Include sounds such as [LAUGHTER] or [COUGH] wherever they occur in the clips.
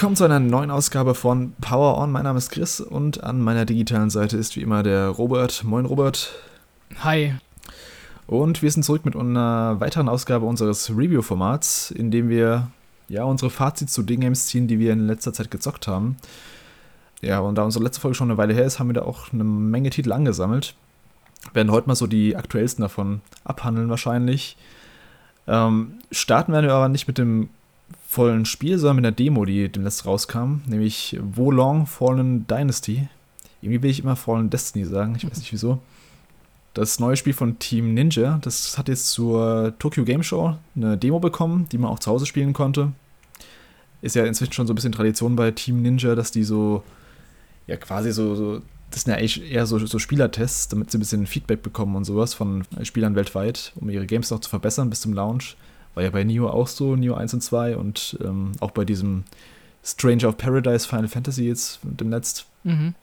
Willkommen zu einer neuen Ausgabe von Power On. Mein Name ist Chris und an meiner digitalen Seite ist wie immer der Robert. Moin Robert. Hi. Und wir sind zurück mit einer weiteren Ausgabe unseres Review-Formats, in dem wir ja unsere Fazits zu den Games ziehen, die wir in letzter Zeit gezockt haben. Ja, und da unsere letzte Folge schon eine Weile her ist, haben wir da auch eine Menge Titel angesammelt. Wir werden heute mal so die aktuellsten davon abhandeln wahrscheinlich. Ähm, starten werden wir aber nicht mit dem vollen Spiel, sondern mit einer Demo, die demnächst rauskam, nämlich Wo Long Fallen Dynasty. Irgendwie will ich immer Fallen Destiny sagen, ich weiß nicht wieso. Das neue Spiel von Team Ninja, das hat jetzt zur Tokyo Game Show eine Demo bekommen, die man auch zu Hause spielen konnte. Ist ja inzwischen schon so ein bisschen Tradition bei Team Ninja, dass die so, ja quasi so, so das sind ja eher so, so Spielertests, damit sie ein bisschen Feedback bekommen und sowas von Spielern weltweit, um ihre Games noch zu verbessern bis zum Launch. War ja bei Neo auch so, Neo 1 und 2 und ähm, auch bei diesem Stranger of Paradise Final Fantasy jetzt demnächst. Mhm.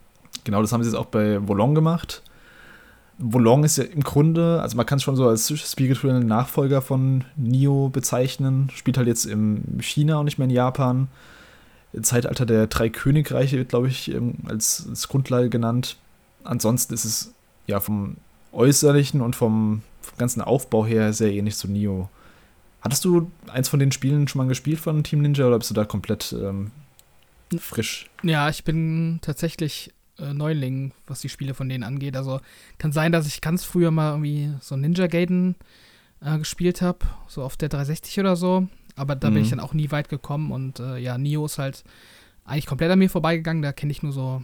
Genau, das haben sie jetzt auch bei Volong gemacht. Volong ist ja im Grunde, also man kann es schon so als spirituellen Nachfolger von Neo bezeichnen. Spielt halt jetzt in China und nicht mehr in Japan. Zeitalter der drei Königreiche wird, glaube ich, ähm, als, als, Grundlage genannt. Ansonsten ist es ja vom Äußerlichen und vom, vom ganzen Aufbau her sehr ähnlich zu Neo. Hattest du eins von den Spielen schon mal gespielt von Team Ninja oder bist du da komplett ähm, frisch? Ja, ich bin tatsächlich äh, Neuling, was die Spiele von denen angeht. Also kann sein, dass ich ganz früher mal irgendwie so Ninja Gaiden äh, gespielt habe, so auf der 360 oder so. Aber da mhm. bin ich mhm. dann auch nie weit gekommen und äh, ja, Nio ist halt eigentlich komplett an mir vorbeigegangen. Da kenne ich nur so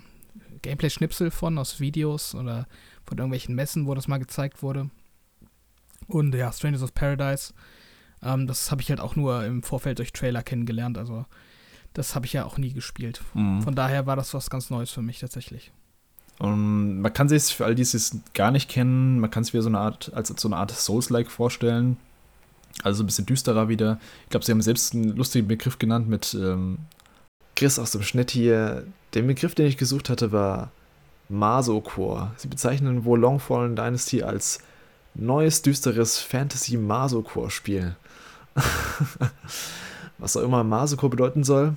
Gameplay-Schnipsel von aus Videos oder von irgendwelchen Messen, wo das mal gezeigt wurde. Und ja, Strangers of Paradise ähm, das habe ich halt auch nur im Vorfeld durch Trailer kennengelernt. Also das habe ich ja auch nie gespielt. Mhm. Von daher war das was ganz Neues für mich tatsächlich. Und man kann sich für all die es gar nicht kennen, man kann es wie so eine Art, als so eine Art Souls-like vorstellen. Also ein bisschen düsterer wieder. Ich glaube, sie haben selbst einen lustigen Begriff genannt mit ähm, Chris aus dem Schnitt hier. Der Begriff, den ich gesucht hatte, war Masocore. Sie bezeichnen wohl Longfallen Dynasty als neues, düsteres Fantasy-Masocore-Spiel. [LAUGHS] Was auch immer Masoko bedeuten soll.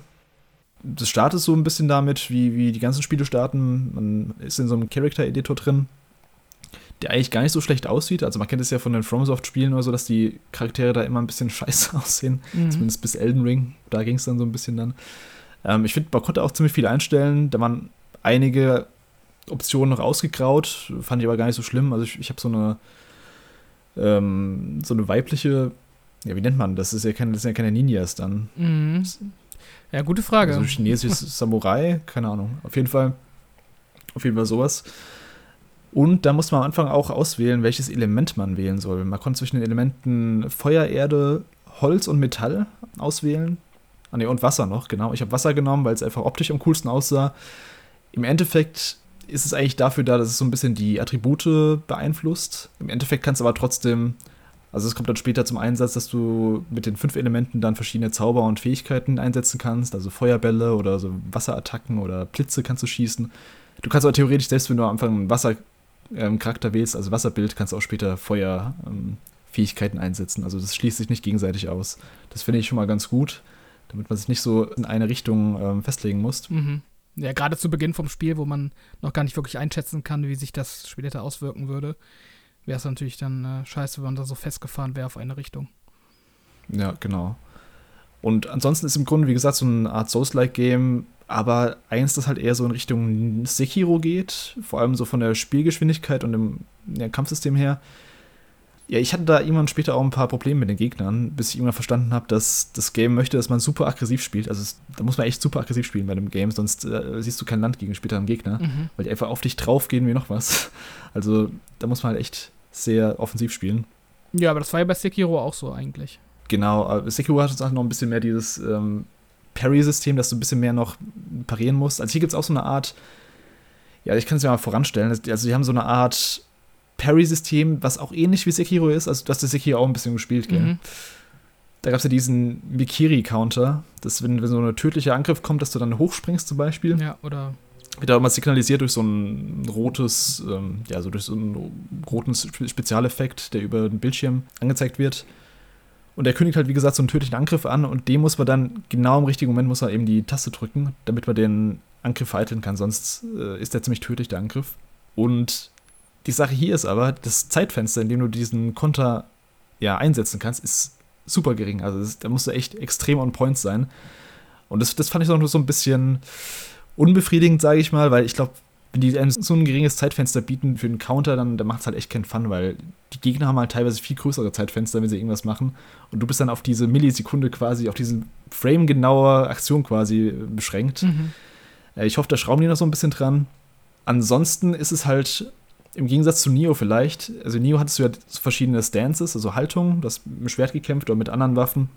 Das startet so ein bisschen damit, wie, wie die ganzen Spiele starten. Man ist in so einem Character-Editor drin, der eigentlich gar nicht so schlecht aussieht. Also man kennt es ja von den FromSoft-Spielen oder so, dass die Charaktere da immer ein bisschen [LAUGHS] scheiße aussehen. Mhm. Zumindest bis Elden Ring. Da ging es dann so ein bisschen dann. Ähm, ich finde, man konnte auch ziemlich viel einstellen. Da waren einige Optionen noch ausgegraut. Fand ich aber gar nicht so schlimm. Also ich, ich habe so eine ähm, so eine weibliche ja, wie nennt man das? Ist ja keine, das sind ja keine Ninjas dann. Mhm. Ja, gute Frage. Also chinesisches [LAUGHS] Samurai, keine Ahnung. Auf jeden Fall, auf jeden Fall sowas. Und da muss man am Anfang auch auswählen, welches Element man wählen soll. Man konnte zwischen den Elementen Feuer, Erde, Holz und Metall auswählen. Ah, ne, und Wasser noch, genau. Ich habe Wasser genommen, weil es einfach optisch am coolsten aussah. Im Endeffekt ist es eigentlich dafür da, dass es so ein bisschen die Attribute beeinflusst. Im Endeffekt kannst du aber trotzdem also es kommt dann später zum Einsatz, dass du mit den fünf Elementen dann verschiedene Zauber und Fähigkeiten einsetzen kannst. Also Feuerbälle oder so Wasserattacken oder Blitze kannst du schießen. Du kannst aber theoretisch, selbst wenn du am Anfang einen Wassercharakter ähm, wählst, also Wasserbild, kannst du auch später Feuerfähigkeiten ähm, einsetzen. Also das schließt sich nicht gegenseitig aus. Das finde ich schon mal ganz gut, damit man sich nicht so in eine Richtung ähm, festlegen muss. Mhm. Ja, gerade zu Beginn vom Spiel, wo man noch gar nicht wirklich einschätzen kann, wie sich das später auswirken würde wäre es natürlich dann äh, scheiße, wenn man da so festgefahren wäre auf eine Richtung. Ja, genau. Und ansonsten ist im Grunde, wie gesagt, so eine Art Souls-like-Game, aber eins, das halt eher so in Richtung Sekiro geht, vor allem so von der Spielgeschwindigkeit und dem ja, Kampfsystem her. Ja, ich hatte da irgendwann später auch ein paar Probleme mit den Gegnern, bis ich irgendwann verstanden habe, dass das Game möchte, dass man super aggressiv spielt. Also es, da muss man echt super aggressiv spielen bei dem Game, sonst äh, siehst du kein Land gegen später einen Gegner, mhm. weil die einfach auf dich draufgehen wie noch was. Also da muss man halt echt sehr offensiv spielen. Ja, aber das war ja bei Sekiro auch so eigentlich. Genau, Sekiro hat auch noch ein bisschen mehr dieses ähm, Parry-System, dass du ein bisschen mehr noch parieren musst. Also hier gibt es auch so eine Art, ja, ich kann es ja mal voranstellen. Also die haben so eine Art Parry-System, was auch ähnlich wie Sekiro ist. Also du hast das Sekiro auch ein bisschen gespielt, gell? Mhm. Da gab es ja diesen Mikiri-Counter, dass wenn, wenn so ein tödlicher Angriff kommt, dass du dann hochspringst zum Beispiel. Ja, oder wird auch immer signalisiert durch so ein rotes, ähm, ja, so durch so einen roten Spezialeffekt, der über den Bildschirm angezeigt wird. Und der kündigt halt, wie gesagt, so einen tödlichen Angriff an und dem muss man dann genau im richtigen Moment muss man eben die Taste drücken, damit man den Angriff vereiteln kann. Sonst äh, ist der ziemlich tödlich, der Angriff. Und die Sache hier ist aber, das Zeitfenster, in dem du diesen Konter ja, einsetzen kannst, ist super gering. Also das, da musst du echt extrem on point sein. Und das, das fand ich auch nur so ein bisschen unbefriedigend, sage ich mal, weil ich glaube, wenn die so ein geringes Zeitfenster bieten für einen Counter, dann, dann macht es halt echt keinen Fun, weil die Gegner haben halt teilweise viel größere Zeitfenster, wenn sie irgendwas machen. Und du bist dann auf diese Millisekunde quasi, auf diese framegenaue Aktion quasi beschränkt. Mhm. Äh, ich hoffe, da schrauben die noch so ein bisschen dran. Ansonsten ist es halt im Gegensatz zu Neo vielleicht, also Neo hattest du ja verschiedene Stances, also Haltungen, das mit Schwert gekämpft oder mit anderen Waffen.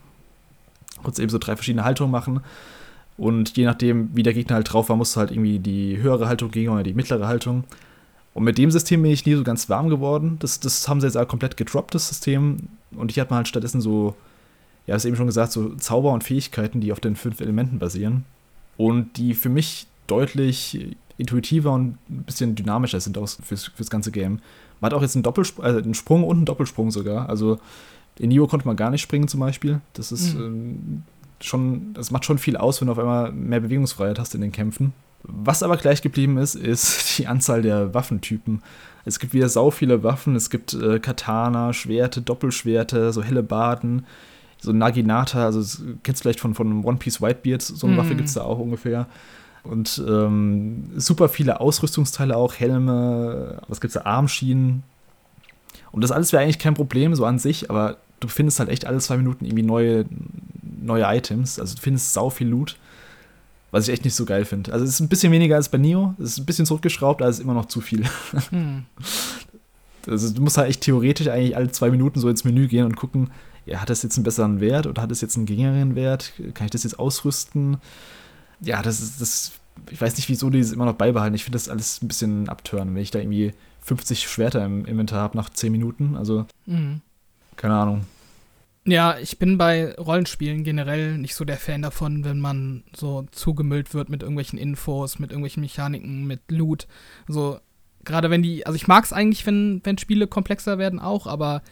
Kurz eben so drei verschiedene Haltungen machen. Und je nachdem, wie der Gegner halt drauf war, musst du halt irgendwie die höhere Haltung gegen oder die mittlere Haltung. Und mit dem System bin ich nie so ganz warm geworden. Das, das haben sie jetzt auch komplett gedroppt, das System. Und hier hat man halt stattdessen so, ja, hast eben schon gesagt, so Zauber und Fähigkeiten, die auf den fünf Elementen basieren. Und die für mich deutlich intuitiver und ein bisschen dynamischer sind auch fürs, fürs ganze Game. Man hat auch jetzt einen, Doppelsprung, also einen Sprung und einen Doppelsprung sogar. Also in Nio konnte man gar nicht springen zum Beispiel. Das ist mhm. ähm, schon, das macht schon viel aus, wenn du auf einmal mehr Bewegungsfreiheit hast in den Kämpfen. Was aber gleich geblieben ist, ist [LAUGHS] die Anzahl der Waffentypen. Es gibt wieder sau viele Waffen. Es gibt äh, Katana, Schwerte, Doppelschwerte, so helle Baden, so Naginata. Also kennst du vielleicht von, von One Piece Whitebeard. So eine mm. Waffe gibt es da auch ungefähr. Und ähm, super viele Ausrüstungsteile auch, Helme, was gibt es da, Armschienen. Und das alles wäre eigentlich kein Problem so an sich, aber du findest halt echt alle zwei Minuten irgendwie neue, neue Items. Also du findest sau viel Loot, was ich echt nicht so geil finde. Also es ist ein bisschen weniger als bei Neo, es ist ein bisschen zurückgeschraubt, aber es ist immer noch zu viel. [LAUGHS] Hm. Also du musst halt echt theoretisch eigentlich alle zwei Minuten so ins Menü gehen und gucken, ja, hat das jetzt einen besseren Wert oder hat es jetzt einen geringeren Wert? Kann ich das jetzt ausrüsten? Ja, das ist, das, ich weiß nicht, wieso die es immer noch beibehalten. Ich finde das alles ein bisschen abtören, wenn ich da irgendwie 50 Schwerter im Inventar habe nach 10 Minuten. Also, mhm. keine Ahnung. Ja, ich bin bei Rollenspielen generell nicht so der Fan davon, wenn man so zugemüllt wird mit irgendwelchen Infos, mit irgendwelchen Mechaniken, mit Loot. So, gerade wenn die, also ich mag es eigentlich, wenn, wenn Spiele komplexer werden auch, aber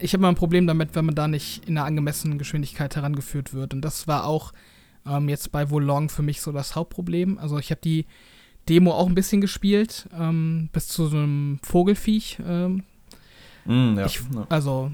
ich habe immer ein Problem damit, wenn man da nicht in einer angemessenen Geschwindigkeit herangeführt wird. Und das war auch ähm, jetzt bei Wolong für mich so das Hauptproblem. Also ich habe die Demo auch ein bisschen gespielt, ähm, bis zu so einem Vogelfiech. Ähm. Mm, ja, ich, also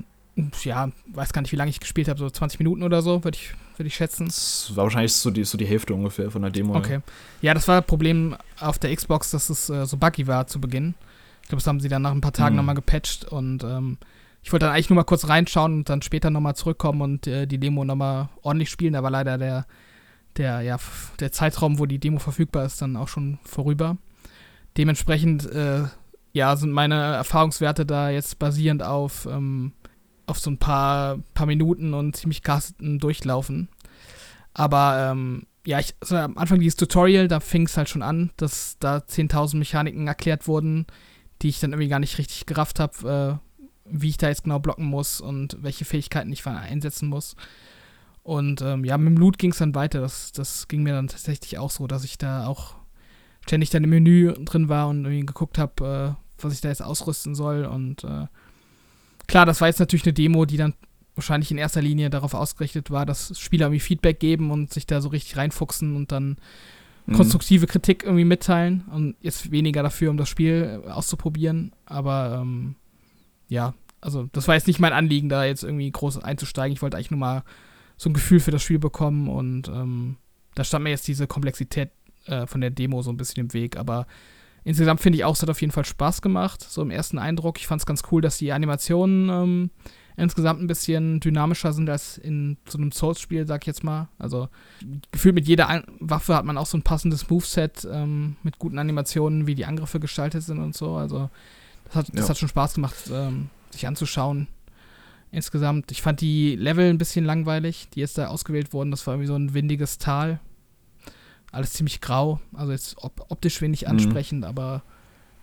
ja, weiß gar nicht, wie lange ich gespielt habe, so 20 Minuten oder so, würde ich, würd ich schätzen. Das war wahrscheinlich so die, so die Hälfte ungefähr von der Demo. Okay. Ja, das war das Problem auf der Xbox, dass es äh, so buggy war zu Beginn. Ich glaube, das haben sie dann nach ein paar Tagen mhm. nochmal gepatcht und ähm, ich wollte dann eigentlich nur mal kurz reinschauen und dann später nochmal zurückkommen und äh, die Demo nochmal ordentlich spielen. Da war leider der, der, ja, der Zeitraum, wo die Demo verfügbar ist, dann auch schon vorüber. Dementsprechend, äh, ja, sind meine Erfahrungswerte da jetzt basierend auf ähm, auf so ein paar, paar Minuten und ziemlich krassen Durchlaufen. Aber ähm, ja, ich, also am Anfang dieses Tutorial, da fing es halt schon an, dass da 10.000 Mechaniken erklärt wurden, die ich dann irgendwie gar nicht richtig gerafft habe, äh, wie ich da jetzt genau blocken muss und welche Fähigkeiten ich einsetzen muss. Und ähm, ja, mit dem Loot ging es dann weiter. Das, das ging mir dann tatsächlich auch so, dass ich da auch ständig dann im Menü drin war und irgendwie geguckt habe, äh, was ich da jetzt ausrüsten soll und äh, Klar, das war jetzt natürlich eine Demo, die dann wahrscheinlich in erster Linie darauf ausgerichtet war, dass Spieler irgendwie Feedback geben und sich da so richtig reinfuchsen und dann mhm. konstruktive Kritik irgendwie mitteilen und jetzt weniger dafür, um das Spiel auszuprobieren. Aber ähm, ja, also das war jetzt nicht mein Anliegen, da jetzt irgendwie groß einzusteigen. Ich wollte eigentlich nur mal so ein Gefühl für das Spiel bekommen und ähm, da stand mir jetzt diese Komplexität äh, von der Demo so ein bisschen im Weg. Aber Insgesamt finde ich auch, es hat auf jeden Fall Spaß gemacht, so im ersten Eindruck. Ich fand es ganz cool, dass die Animationen ähm, insgesamt ein bisschen dynamischer sind als in so einem Souls-Spiel, sag ich jetzt mal. Also gefühlt mit jeder Waffe hat man auch so ein passendes Moveset ähm, mit guten Animationen, wie die Angriffe gestaltet sind und so. Also das hat, das ja. hat schon Spaß gemacht, ähm, sich anzuschauen. Insgesamt, ich fand die Level ein bisschen langweilig, die jetzt da ausgewählt wurden. Das war irgendwie so ein windiges Tal alles ziemlich grau. Also jetzt op optisch wenig mhm. ansprechend, mhm. aber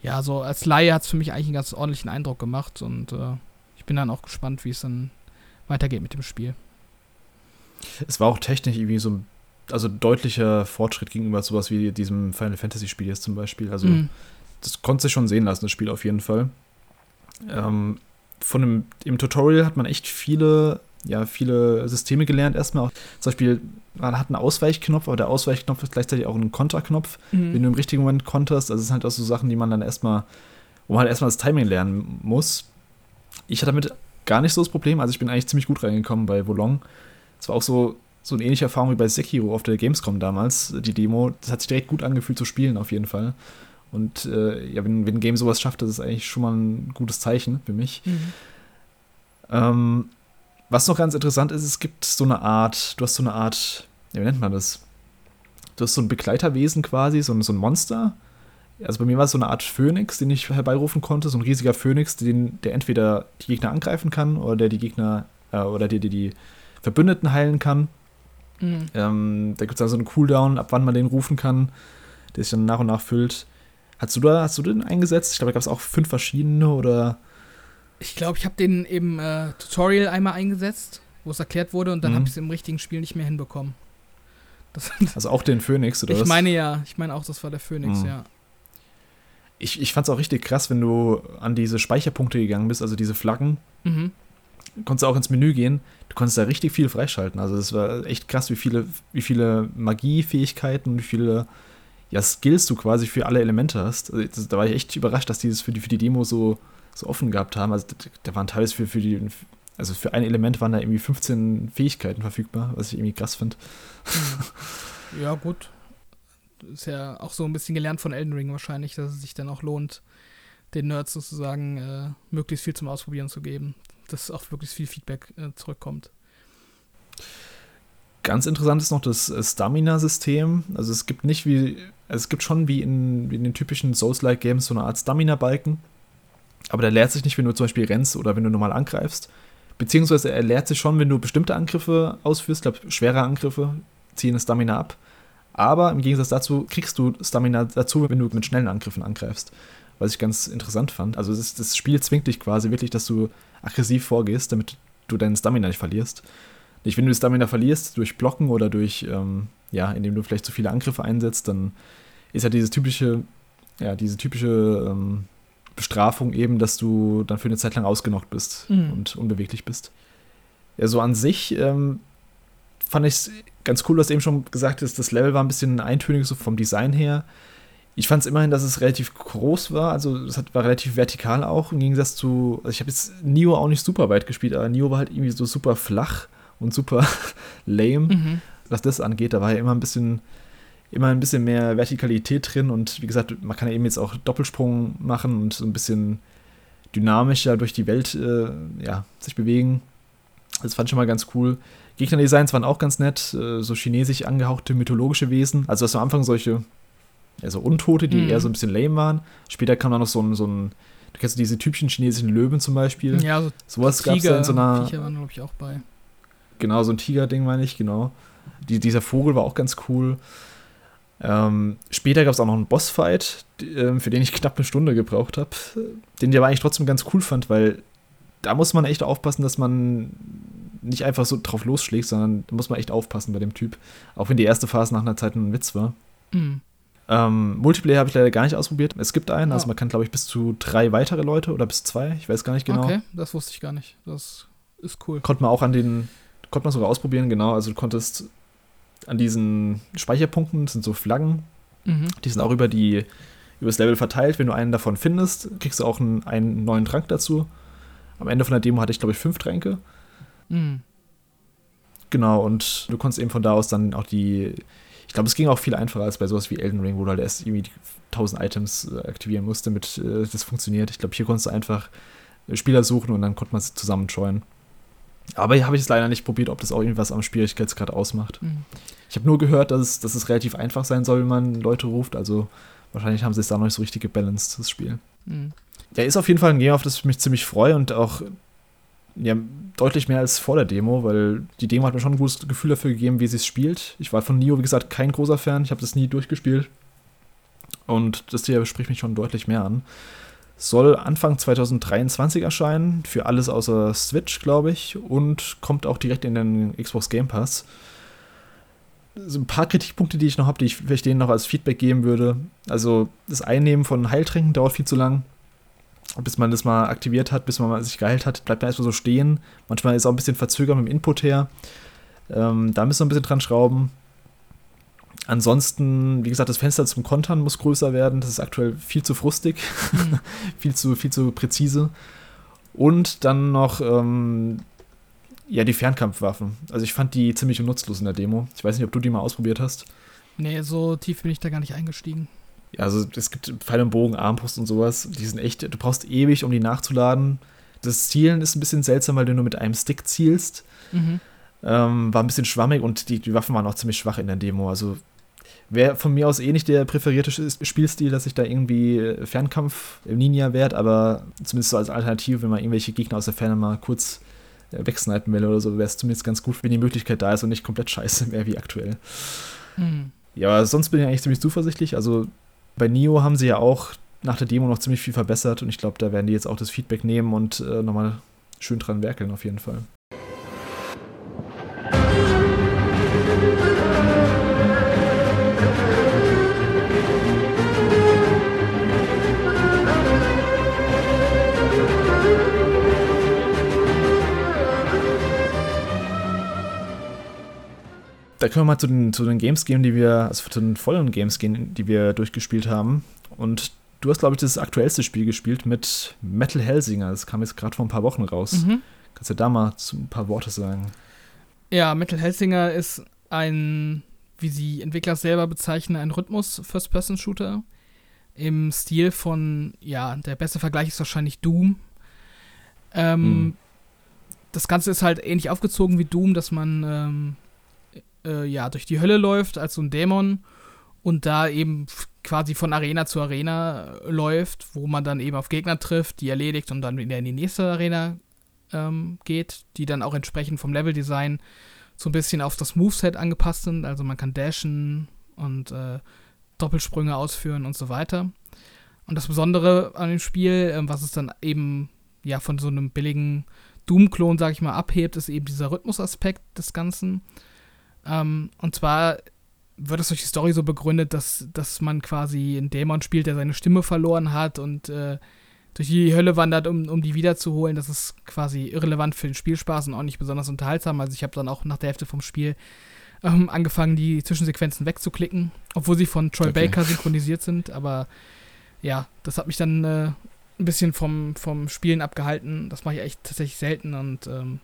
ja, so als Laie hat es für mich eigentlich einen ganz ordentlichen Eindruck gemacht und äh, ich bin dann auch gespannt, wie es dann weitergeht mit dem Spiel. Es war auch technisch irgendwie so ein also deutlicher Fortschritt gegenüber sowas wie diesem Final Fantasy Spiel jetzt zum Beispiel. Also mhm. das konnte sich schon sehen lassen, das Spiel auf jeden Fall. Ähm, von dem, im Tutorial hat man echt viele ja, viele Systeme gelernt erstmal. Auch, zum Beispiel, man hat einen Ausweichknopf, aber der Ausweichknopf ist gleichzeitig auch ein Konterknopf, mhm. wenn du im richtigen Moment konterst. Also es sind halt auch so Sachen, die man dann erstmal, wo man halt erstmal das Timing lernen muss. Ich hatte damit gar nicht so das Problem. Also ich bin eigentlich ziemlich gut reingekommen bei Volong. Es war auch so, so eine ähnliche Erfahrung wie bei Sekiro auf der Gamescom damals, die Demo. Das hat sich direkt gut angefühlt zu spielen, auf jeden Fall. Und äh, ja, wenn, wenn ein Game sowas schafft, das ist eigentlich schon mal ein gutes Zeichen für mich. Mhm. Ähm, was noch ganz interessant ist, es gibt so eine Art, du hast so eine Art, ja, wie nennt man das? Du hast so ein Begleiterwesen quasi, so, so ein Monster. Also bei mir war es so eine Art Phönix, den ich herbeirufen konnte, so ein riesiger Phönix, den, der entweder die Gegner angreifen kann oder der die Gegner äh, oder der, der die Verbündeten heilen kann. Mhm. Ähm, da gibt es dann so einen Cooldown, ab wann man den rufen kann, der sich dann nach und nach füllt. Hast du da, hast du den eingesetzt? Ich glaube, da gab es auch fünf verschiedene oder. Ich glaube, ich habe den im äh, Tutorial einmal eingesetzt, wo es erklärt wurde, und dann mhm. habe ich es im richtigen Spiel nicht mehr hinbekommen. Das, [LAUGHS] also auch den Phoenix, oder ich was? Ich meine ja, ich meine auch, das war der Phoenix, mhm. ja. Ich, ich fand es auch richtig krass, wenn du an diese Speicherpunkte gegangen bist, also diese Flaggen. Mhm. Konntest du auch ins Menü gehen. Du konntest da richtig viel freischalten. Also es war echt krass, wie viele, wie viele Magiefähigkeiten, wie viele ja, Skills du quasi für alle Elemente hast. Also, das, da war ich echt überrascht, dass die das für die, für die Demo so, so offen gehabt haben. Also da waren teilweise für, für die, also für ein Element waren da irgendwie 15 Fähigkeiten verfügbar, was ich irgendwie krass finde. Ja, gut. Ist ja auch so ein bisschen gelernt von Elden Ring wahrscheinlich, dass es sich dann auch lohnt, den Nerds sozusagen äh, möglichst viel zum Ausprobieren zu geben, dass auch möglichst viel Feedback äh, zurückkommt. Ganz interessant ist noch das äh, Stamina-System. Also es gibt nicht wie, also es gibt schon wie in, wie in den typischen Souls-like Games so eine Art Stamina-Balken. Aber der leert sich nicht, wenn du zum Beispiel rennst oder wenn du normal angreifst. Beziehungsweise er leert sich schon, wenn du bestimmte Angriffe ausführst. Ich glaube, schwere Angriffe ziehen das Stamina ab. Aber im Gegensatz dazu kriegst du Stamina dazu, wenn du mit schnellen Angriffen angreifst. Was ich ganz interessant fand. Also das, das Spiel zwingt dich quasi wirklich, dass du aggressiv vorgehst, damit du deinen Stamina nicht verlierst. Nicht, wenn du Stamina verlierst durch Blocken oder durch, ähm, ja, indem du vielleicht zu viele Angriffe einsetzt, dann ist ja dieses typische, ja, diese typische ähm, Bestrafung eben, dass du dann für eine Zeit lang ausgenockt bist mhm. und unbeweglich bist. Ja, so an sich ähm, fand ich es ganz cool, was eben schon gesagt ist, das Level war ein bisschen eintönig so vom Design her. Ich fand es immerhin, dass es relativ groß war, also es war relativ vertikal auch, im Gegensatz zu, also ich habe jetzt Nio auch nicht super weit gespielt, aber Nio war halt irgendwie so super flach und super [LAUGHS] lame, mhm. was das angeht. Da war ja immer ein bisschen, immer ein bisschen mehr Vertikalität drin und wie gesagt, man kann ja eben jetzt auch Doppelsprung machen und so ein bisschen dynamischer durch die Welt äh, ja, sich bewegen. Das fand ich schon mal ganz cool. Gegnerdesigns waren auch ganz nett, äh, so chinesisch angehauchte mythologische Wesen. Also hast du am Anfang solche, ja, so Untote, die mhm. eher so ein bisschen lame waren. Später kam dann noch so ein, so ein du kennst diese typischen chinesischen Löwen zum Beispiel. Ja, so sowas gab es da in so einer. Viecher waren, glaube ich, auch bei. Genau, so ein Tiger-Ding meine ich, genau. Die, dieser Vogel war auch ganz cool. Ähm, später gab es auch noch einen Bossfight, die, äh, für den ich knapp eine Stunde gebraucht habe, den ich aber eigentlich trotzdem ganz cool fand, weil da muss man echt aufpassen, dass man nicht einfach so drauf losschlägt, sondern da muss man echt aufpassen bei dem Typ. Auch wenn die erste Phase nach einer Zeit ein Witz war. Mhm. Ähm, Multiplayer habe ich leider gar nicht ausprobiert. Es gibt einen, also man kann, glaube ich, bis zu drei weitere Leute oder bis zwei, ich weiß gar nicht genau. Okay, das wusste ich gar nicht. Das ist cool. Konnte man auch an den Konnte man sogar ausprobieren, genau. Also du konntest an diesen Speicherpunkten, sind so Flaggen, mhm. die sind auch über die über das Level verteilt. Wenn du einen davon findest, kriegst du auch einen, einen neuen Trank dazu. Am Ende von der Demo hatte ich, glaube ich, fünf Tränke. Mhm. Genau, und du konntest eben von da aus dann auch die. Ich glaube, es ging auch viel einfacher als bei sowas wie Elden Ring, wo du halt erst irgendwie 1000 Items äh, aktivieren musst, damit äh, das funktioniert. Ich glaube, hier konntest du einfach Spieler suchen und dann konnte man sie zusammen joinen. Aber hier habe ich es leider nicht probiert, ob das auch irgendwas am Schwierigkeitsgrad ausmacht. Mhm. Ich habe nur gehört, dass es, dass es relativ einfach sein soll, wenn man Leute ruft. Also wahrscheinlich haben sie es da noch nicht so richtig gebalanced, das Spiel. Mhm. Ja, ist auf jeden Fall ein Game, auf das ich mich ziemlich freue und auch ja, deutlich mehr als vor der Demo, weil die Demo hat mir schon ein gutes Gefühl dafür gegeben, wie sie es spielt. Ich war von Nio, wie gesagt, kein großer Fan. Ich habe das nie durchgespielt. Und das hier spricht mich schon deutlich mehr an. Soll Anfang 2023 erscheinen, für alles außer Switch, glaube ich, und kommt auch direkt in den Xbox Game Pass. So ein paar Kritikpunkte, die ich noch habe, die ich vielleicht denen noch als Feedback geben würde. Also, das Einnehmen von Heiltränken dauert viel zu lang. bis man das mal aktiviert hat, bis man sich geheilt hat, bleibt man erstmal so stehen. Manchmal ist auch ein bisschen verzögert mit dem Input her. Ähm, da müssen wir ein bisschen dran schrauben. Ansonsten, wie gesagt, das Fenster zum Kontern muss größer werden. Das ist aktuell viel zu frustig, mhm. [LAUGHS] viel, zu, viel zu präzise. Und dann noch ähm, ja, die Fernkampfwaffen. Also ich fand die ziemlich nutzlos in der Demo. Ich weiß nicht, ob du die mal ausprobiert hast. Nee, so tief bin ich da gar nicht eingestiegen. Ja, also es gibt Pfeil und Bogen, Armbrust und sowas. Die sind echt, du brauchst ewig, um die nachzuladen. Das Zielen ist ein bisschen seltsam, weil du nur mit einem Stick zielst. Mhm. Ähm, war ein bisschen schwammig und die, die Waffen waren auch ziemlich schwach in der Demo. Also wäre von mir aus eh nicht der präferierte Spielstil, dass ich da irgendwie Fernkampf im Ninja wert, aber zumindest so als Alternative, wenn man irgendwelche Gegner aus der Ferne mal kurz äh, wegsnipen will oder so, wäre es zumindest ganz gut, wenn die Möglichkeit da ist und nicht komplett scheiße wäre wie aktuell. Mhm. Ja, aber sonst bin ich eigentlich ziemlich zuversichtlich. Also bei Nio haben sie ja auch nach der Demo noch ziemlich viel verbessert und ich glaube, da werden die jetzt auch das Feedback nehmen und äh, nochmal schön dran werkeln auf jeden Fall. Da können wir mal zu den, zu den Games gehen, die wir, also zu den vollen Games gehen, die wir durchgespielt haben. Und du hast, glaube ich, das aktuellste Spiel gespielt mit Metal Hellsinger. Das kam jetzt gerade vor ein paar Wochen raus. Mhm. Kannst du da mal ein paar Worte sagen? Ja, Metal Hellsinger ist ein, wie sie Entwickler selber bezeichnen, ein Rhythmus-First-Person-Shooter im Stil von, ja, der beste Vergleich ist wahrscheinlich Doom. Ähm, mhm. Das Ganze ist halt ähnlich aufgezogen wie Doom, dass man ähm, äh, ja, durch die Hölle läuft als so ein Dämon und da eben quasi von Arena zu Arena äh, läuft, wo man dann eben auf Gegner trifft, die erledigt und dann wieder in die nächste Arena ähm, geht, die dann auch entsprechend vom Leveldesign so ein bisschen auf das Moveset angepasst sind. Also man kann dashen und äh, Doppelsprünge ausführen und so weiter. Und das Besondere an dem Spiel, äh, was es dann eben ja von so einem billigen Doom-Klon, sag ich mal, abhebt, ist eben dieser Rhythmusaspekt des Ganzen. Ähm, und zwar wird es durch die Story so begründet, dass, dass man quasi einen Dämon spielt, der seine Stimme verloren hat und äh, durch die Hölle wandert, um, um die wiederzuholen. Das ist quasi irrelevant für den Spielspaß und auch nicht besonders unterhaltsam. Also ich habe dann auch nach der Hälfte vom Spiel ähm, angefangen, die Zwischensequenzen wegzuklicken, obwohl sie von Troy okay. Baker synchronisiert sind. Aber ja, das hat mich dann äh, ein bisschen vom, vom Spielen abgehalten. Das mache ich echt tatsächlich selten und ähm,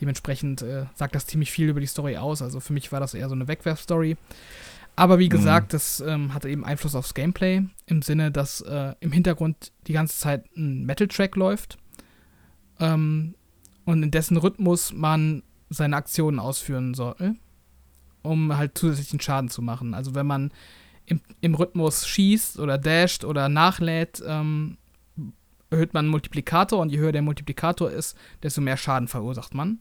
Dementsprechend äh, sagt das ziemlich viel über die Story aus. Also für mich war das eher so eine Wegwerf-Story. Aber wie mhm. gesagt, mhm. das ähm, hatte eben Einfluss aufs Gameplay im Sinne, dass äh, im Hintergrund die ganze Zeit ein Metal-Track läuft ähm, und in dessen Rhythmus man seine Aktionen ausführen soll, um halt zusätzlichen Schaden zu machen. Also wenn man im, im Rhythmus schießt oder dasht oder nachlädt, ähm, erhöht man einen Multiplikator und je höher der Multiplikator ist, desto mehr Schaden verursacht man.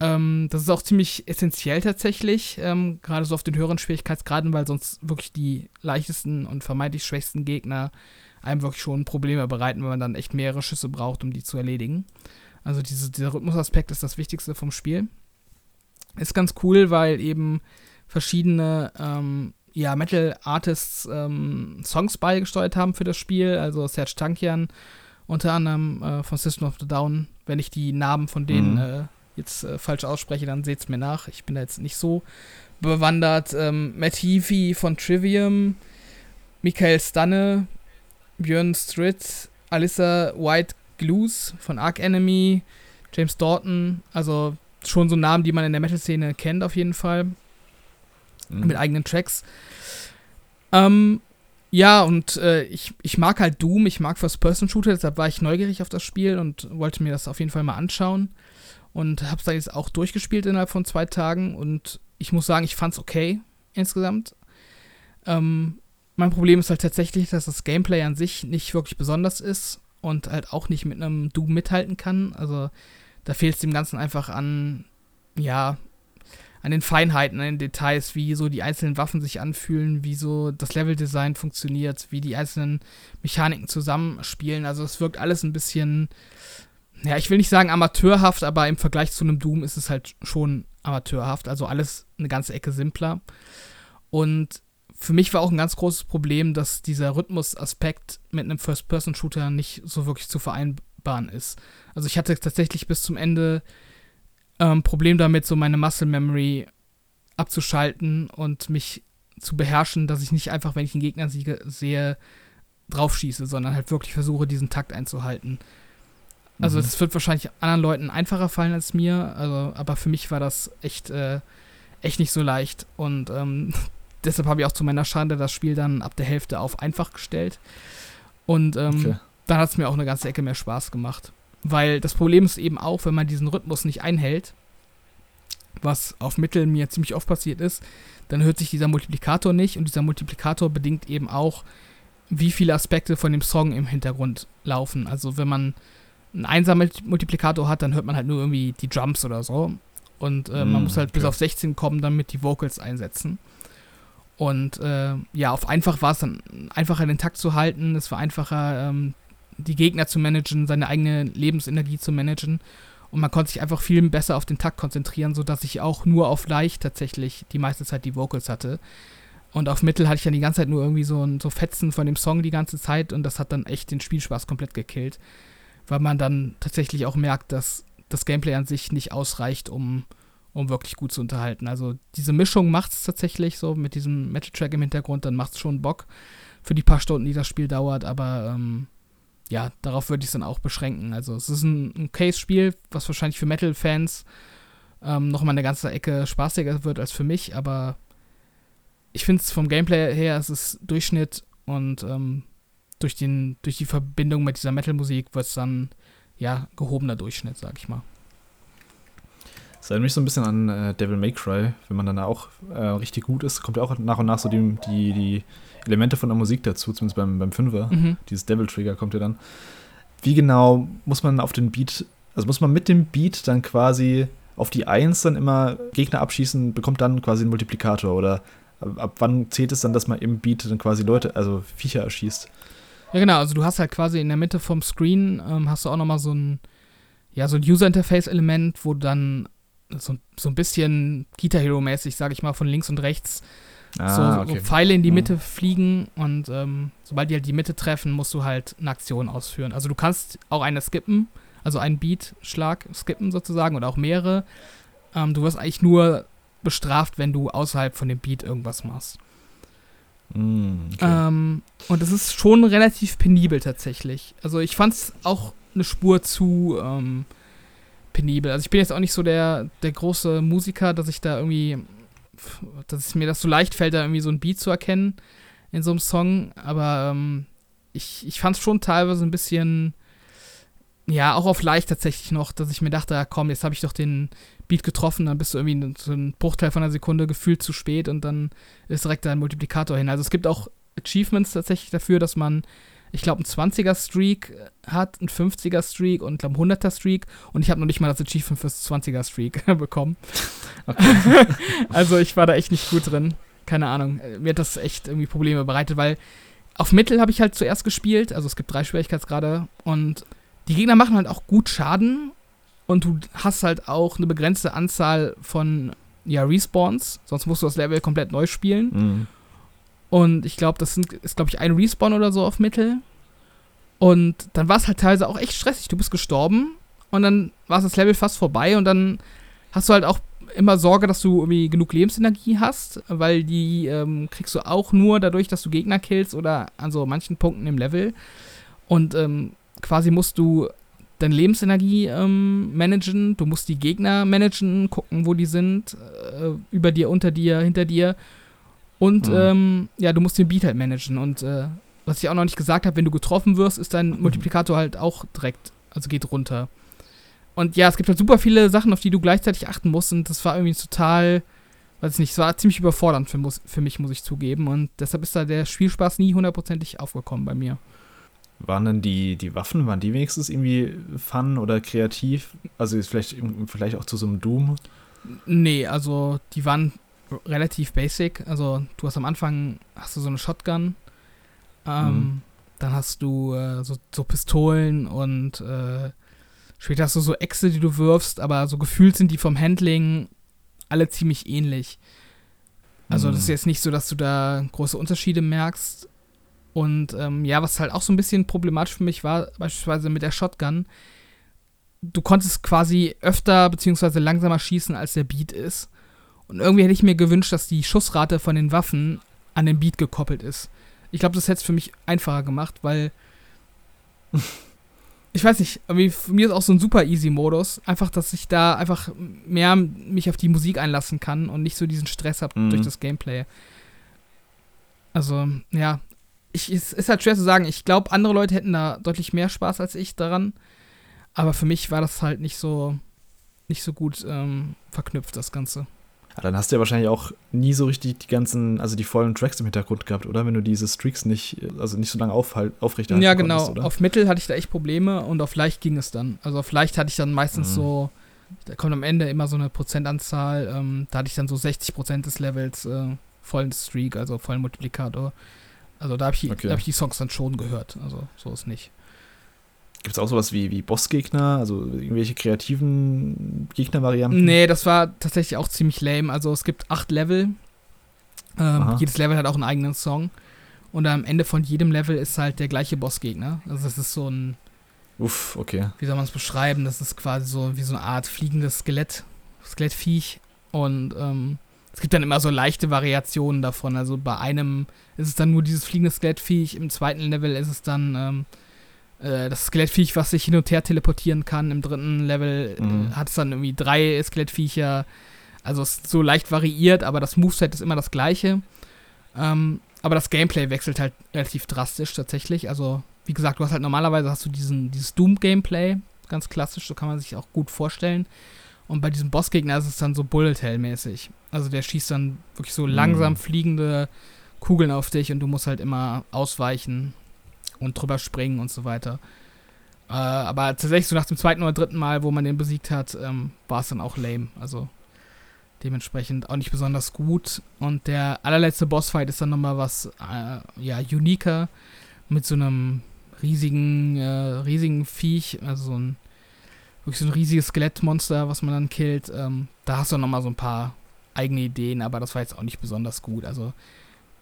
Ähm, das ist auch ziemlich essentiell tatsächlich, ähm, gerade so auf den höheren Schwierigkeitsgraden, weil sonst wirklich die leichtesten und vermeintlich schwächsten Gegner einem wirklich schon Probleme bereiten, wenn man dann echt mehrere Schüsse braucht, um die zu erledigen. Also diese, dieser Rhythmusaspekt ist das Wichtigste vom Spiel. Ist ganz cool, weil eben verschiedene ähm, ja, Metal-Artists ähm, Songs beigesteuert haben für das Spiel. Also Serge Tankian unter anderem äh, von System of the Down. Wenn ich die Namen von denen mhm. äh, jetzt äh, falsch ausspreche, dann seht es mir nach. Ich bin da jetzt nicht so bewandert. Ähm, Matt Heafy von Trivium, Michael Stanne, Björn Stritt, Alyssa White Glues von Ark Enemy, James Dorton, also schon so Namen, die man in der Metal-Szene kennt auf jeden Fall mhm. mit eigenen Tracks. Ähm, ja, und äh, ich, ich mag halt Doom, ich mag First-Person-Shooter, deshalb war ich neugierig auf das Spiel und wollte mir das auf jeden Fall mal anschauen. Und hab's da jetzt auch durchgespielt innerhalb von zwei Tagen und ich muss sagen, ich fand's okay insgesamt. Ähm, mein Problem ist halt tatsächlich, dass das Gameplay an sich nicht wirklich besonders ist und halt auch nicht mit einem Doom mithalten kann. Also da fehlt es dem Ganzen einfach an, ja, an den Feinheiten, an den Details, wie so die einzelnen Waffen sich anfühlen, wie so das Leveldesign funktioniert, wie die einzelnen Mechaniken zusammenspielen. Also es wirkt alles ein bisschen, ja, ich will nicht sagen amateurhaft, aber im Vergleich zu einem Doom ist es halt schon amateurhaft. Also alles eine ganze Ecke simpler. Und für mich war auch ein ganz großes Problem, dass dieser Rhythmusaspekt mit einem First-Person-Shooter nicht so wirklich zu vereinbaren ist. Also ich hatte tatsächlich bis zum Ende ähm, Problem damit, so meine Muscle Memory abzuschalten und mich zu beherrschen, dass ich nicht einfach, wenn ich einen Gegner sehe, draufschieße, sondern halt wirklich versuche, diesen Takt einzuhalten. Also es mhm. wird wahrscheinlich anderen Leuten einfacher fallen als mir, also, aber für mich war das echt, äh, echt nicht so leicht. Und ähm, [LAUGHS] deshalb habe ich auch zu meiner Schande das Spiel dann ab der Hälfte auf einfach gestellt. Und ähm, okay. dann hat es mir auch eine ganze Ecke mehr Spaß gemacht. Weil das Problem ist eben auch, wenn man diesen Rhythmus nicht einhält, was auf Mittel mir ziemlich oft passiert ist, dann hört sich dieser Multiplikator nicht und dieser Multiplikator bedingt eben auch, wie viele Aspekte von dem Song im Hintergrund laufen. Also wenn man einen einsamen Multiplikator hat, dann hört man halt nur irgendwie die Drums oder so. Und äh, mm, man muss halt okay. bis auf 16 kommen, damit die Vocals einsetzen. Und äh, ja, auf einfach war es dann einfacher, den Takt zu halten. Es war einfacher, ähm, die Gegner zu managen, seine eigene Lebensenergie zu managen. Und man konnte sich einfach viel besser auf den Takt konzentrieren, sodass ich auch nur auf leicht tatsächlich die meiste Zeit die Vocals hatte. Und auf Mittel hatte ich dann die ganze Zeit nur irgendwie so, so Fetzen von dem Song die ganze Zeit und das hat dann echt den Spielspaß komplett gekillt. Weil man dann tatsächlich auch merkt, dass das Gameplay an sich nicht ausreicht, um, um wirklich gut zu unterhalten. Also diese Mischung macht es tatsächlich so mit diesem Metal-Track im Hintergrund, dann macht es schon Bock für die paar Stunden, die das Spiel dauert, aber ähm, ja, darauf würde ich es dann auch beschränken. Also es ist ein, ein Case-Spiel, was wahrscheinlich für Metal-Fans ähm, noch mal eine ganze Ecke spaßiger wird als für mich, aber ich finde es vom Gameplay her, es ist Durchschnitt und ähm, durch, den, durch die Verbindung mit dieser Metal-Musik wird es dann, ja, gehobener Durchschnitt, sag ich mal. Das erinnert mich so ein bisschen an äh, Devil May Cry, wenn man dann auch äh, richtig gut ist, kommt ja auch nach und nach so die, die, die Elemente von der Musik dazu, zumindest beim, beim Fünfer. Mhm. Dieses Devil Trigger kommt ja dann. Wie genau muss man auf den Beat, also muss man mit dem Beat dann quasi auf die Eins dann immer Gegner abschießen, bekommt dann quasi einen Multiplikator oder ab, ab wann zählt es dann, dass man im Beat dann quasi Leute, also Viecher erschießt? Ja, genau, also du hast halt quasi in der Mitte vom Screen ähm, hast du auch nochmal so ein, ja, so ein User-Interface-Element, wo dann so, so ein bisschen Guitar Hero-mäßig, sag ich mal, von links und rechts Ah, so, okay. so, Pfeile in die mhm. Mitte mhm. fliegen und ähm, sobald die halt die Mitte treffen, musst du halt eine Aktion ausführen. Also du kannst auch eine skippen, also einen Beat-Schlag skippen sozusagen oder auch mehrere. Ähm, du wirst eigentlich nur bestraft, wenn du außerhalb von dem Beat irgendwas machst. Mm, okay. ähm, und es ist schon relativ penibel tatsächlich. Also ich fand es auch eine Spur zu ähm, penibel. Also ich bin jetzt auch nicht so der, der große Musiker, dass ich da irgendwie dass mir das so leicht fällt, da irgendwie so ein Beat zu erkennen in so einem Song. Aber ähm, ich, ich fand es schon teilweise ein bisschen, ja, auch auf leicht tatsächlich noch, dass ich mir dachte, ja, komm, jetzt habe ich doch den Beat getroffen, dann bist du irgendwie so ein Bruchteil von einer Sekunde gefühlt zu spät und dann ist direkt ein Multiplikator hin. Also es gibt auch Achievements tatsächlich dafür, dass man ich glaube, ein 20er-Streak hat, ein 50er-Streak und, glaube 100er-Streak. Und ich habe noch nicht mal das Achievement fürs 20er-Streak [LAUGHS] bekommen. Okay. [LAUGHS] also ich war da echt nicht gut drin. Keine Ahnung. Mir hat das echt irgendwie Probleme bereitet, weil auf Mittel habe ich halt zuerst gespielt. Also es gibt drei Schwierigkeitsgrade. Und die Gegner machen halt auch gut Schaden. Und du hast halt auch eine begrenzte Anzahl von ja, Respawns. Sonst musst du das Level komplett neu spielen. Mhm. Und ich glaube, das sind, ist, glaube ich, ein Respawn oder so auf Mittel. Und dann war es halt teilweise auch echt stressig. Du bist gestorben und dann war das Level fast vorbei und dann hast du halt auch immer Sorge, dass du irgendwie genug Lebensenergie hast, weil die ähm, kriegst du auch nur dadurch, dass du Gegner killst oder an so manchen Punkten im Level. Und ähm, quasi musst du deine Lebensenergie ähm, managen, du musst die Gegner managen, gucken, wo die sind, äh, über dir, unter dir, hinter dir. Und mhm. ähm, ja, du musst den Beat halt managen. Und äh, was ich auch noch nicht gesagt habe, wenn du getroffen wirst, ist dein Multiplikator halt auch direkt, also geht runter. Und ja, es gibt halt super viele Sachen, auf die du gleichzeitig achten musst. Und das war irgendwie total, weiß ich nicht, es war ziemlich überfordernd für, für mich, muss ich zugeben. Und deshalb ist da der Spielspaß nie hundertprozentig aufgekommen bei mir. Waren denn die, die Waffen, waren die wenigstens irgendwie fun oder kreativ? Also vielleicht, vielleicht auch zu so einem Doom? Nee, also die waren relativ basic. Also du hast am Anfang hast du so eine Shotgun, ähm, mhm. dann hast du äh, so, so, Pistolen und äh, später hast du so Äxte, die du wirfst, aber so gefühlt sind die vom Handling alle ziemlich ähnlich. Also das ist Mhm. jetzt nicht so, dass du da große Unterschiede merkst. Und ähm, ja, was halt auch so ein bisschen problematisch für mich war, beispielsweise mit der Shotgun, du konntest quasi öfter beziehungsweise langsamer schießen, als der Beat ist. Und irgendwie hätte ich mir gewünscht, dass die Schussrate von den Waffen an den Beat gekoppelt ist. Ich glaube, das hätte es für mich einfacher gemacht, weil [LAUGHS] ich weiß nicht, irgendwie für mir ist auch so ein super easy Modus, einfach, dass ich da einfach mehr mich auf die Musik einlassen kann und nicht so diesen Stress habe Mhm. durch das Gameplay. Also, ja, ich, es ist halt schwer zu sagen. Ich glaube, andere Leute hätten da deutlich mehr Spaß als ich daran. Aber für mich war das halt nicht so, nicht so gut ähm, verknüpft, das Ganze. Ja, dann hast du ja wahrscheinlich auch nie so richtig die ganzen, also die vollen Tracks im Hintergrund gehabt, oder? Wenn du diese Streaks nicht, also nicht so lange aufhalt, aufrechterhalten ja, genau. konntest? Auf Mittel hatte ich da echt Probleme und auf leicht ging es dann. Also auf leicht hatte ich dann meistens Mhm. so, da kommt am Ende immer so eine Prozentanzahl, ähm, da hatte ich dann so 60% des Levels äh, vollen Streak, also vollen Multiplikator. Also da habe ich, Okay. da hab ich die Songs dann schon gehört. Also so ist nicht. Gibt es auch sowas wie, wie Bossgegner, also irgendwelche kreativen Gegnervarianten? Nee, das war tatsächlich auch ziemlich lame. Also es gibt acht Level. Ähm, jedes Level hat auch einen eigenen Song. Und am Ende von jedem Level ist halt der gleiche Bossgegner. Also das ist so ein, Uff, okay. wie soll man es beschreiben? Das ist quasi so wie so eine Art fliegendes Skelett, Skelettviech. Und ähm, es gibt dann immer so leichte Variationen davon. Also bei einem ist es dann nur dieses fliegende Skelettviech, im zweiten Level ist es dann ähm, äh, das Skelettviech, was sich hin und her teleportieren kann. Im dritten Level Mhm. äh, hat es dann irgendwie drei Skelettviecher. Also es ist so leicht variiert, aber das Moveset ist immer das gleiche. Ähm, aber das Gameplay wechselt halt relativ drastisch tatsächlich. Also, wie gesagt, du hast halt normalerweise hast du diesen, dieses Doom-Gameplay, ganz klassisch, so kann man sich auch gut vorstellen. Und bei diesem Bossgegner ist es dann so Bullet Hell-mäßig. Also der schießt dann wirklich so langsam Mhm. fliegende Kugeln auf dich und du musst halt immer ausweichen und drüber springen und so weiter. Äh, aber tatsächlich so nach dem zweiten oder dritten Mal, wo man den besiegt hat, ähm, war es dann auch lame. Also dementsprechend auch nicht besonders gut. Und der allerletzte Bossfight ist dann nochmal was, äh, ja, uniker mit so einem riesigen, äh, riesigen Viech, also so ein wirklich so ein riesiges Skelettmonster, was man dann killt. Ähm, da hast du nochmal so ein paar eigene Ideen, aber das war jetzt auch nicht besonders gut. Also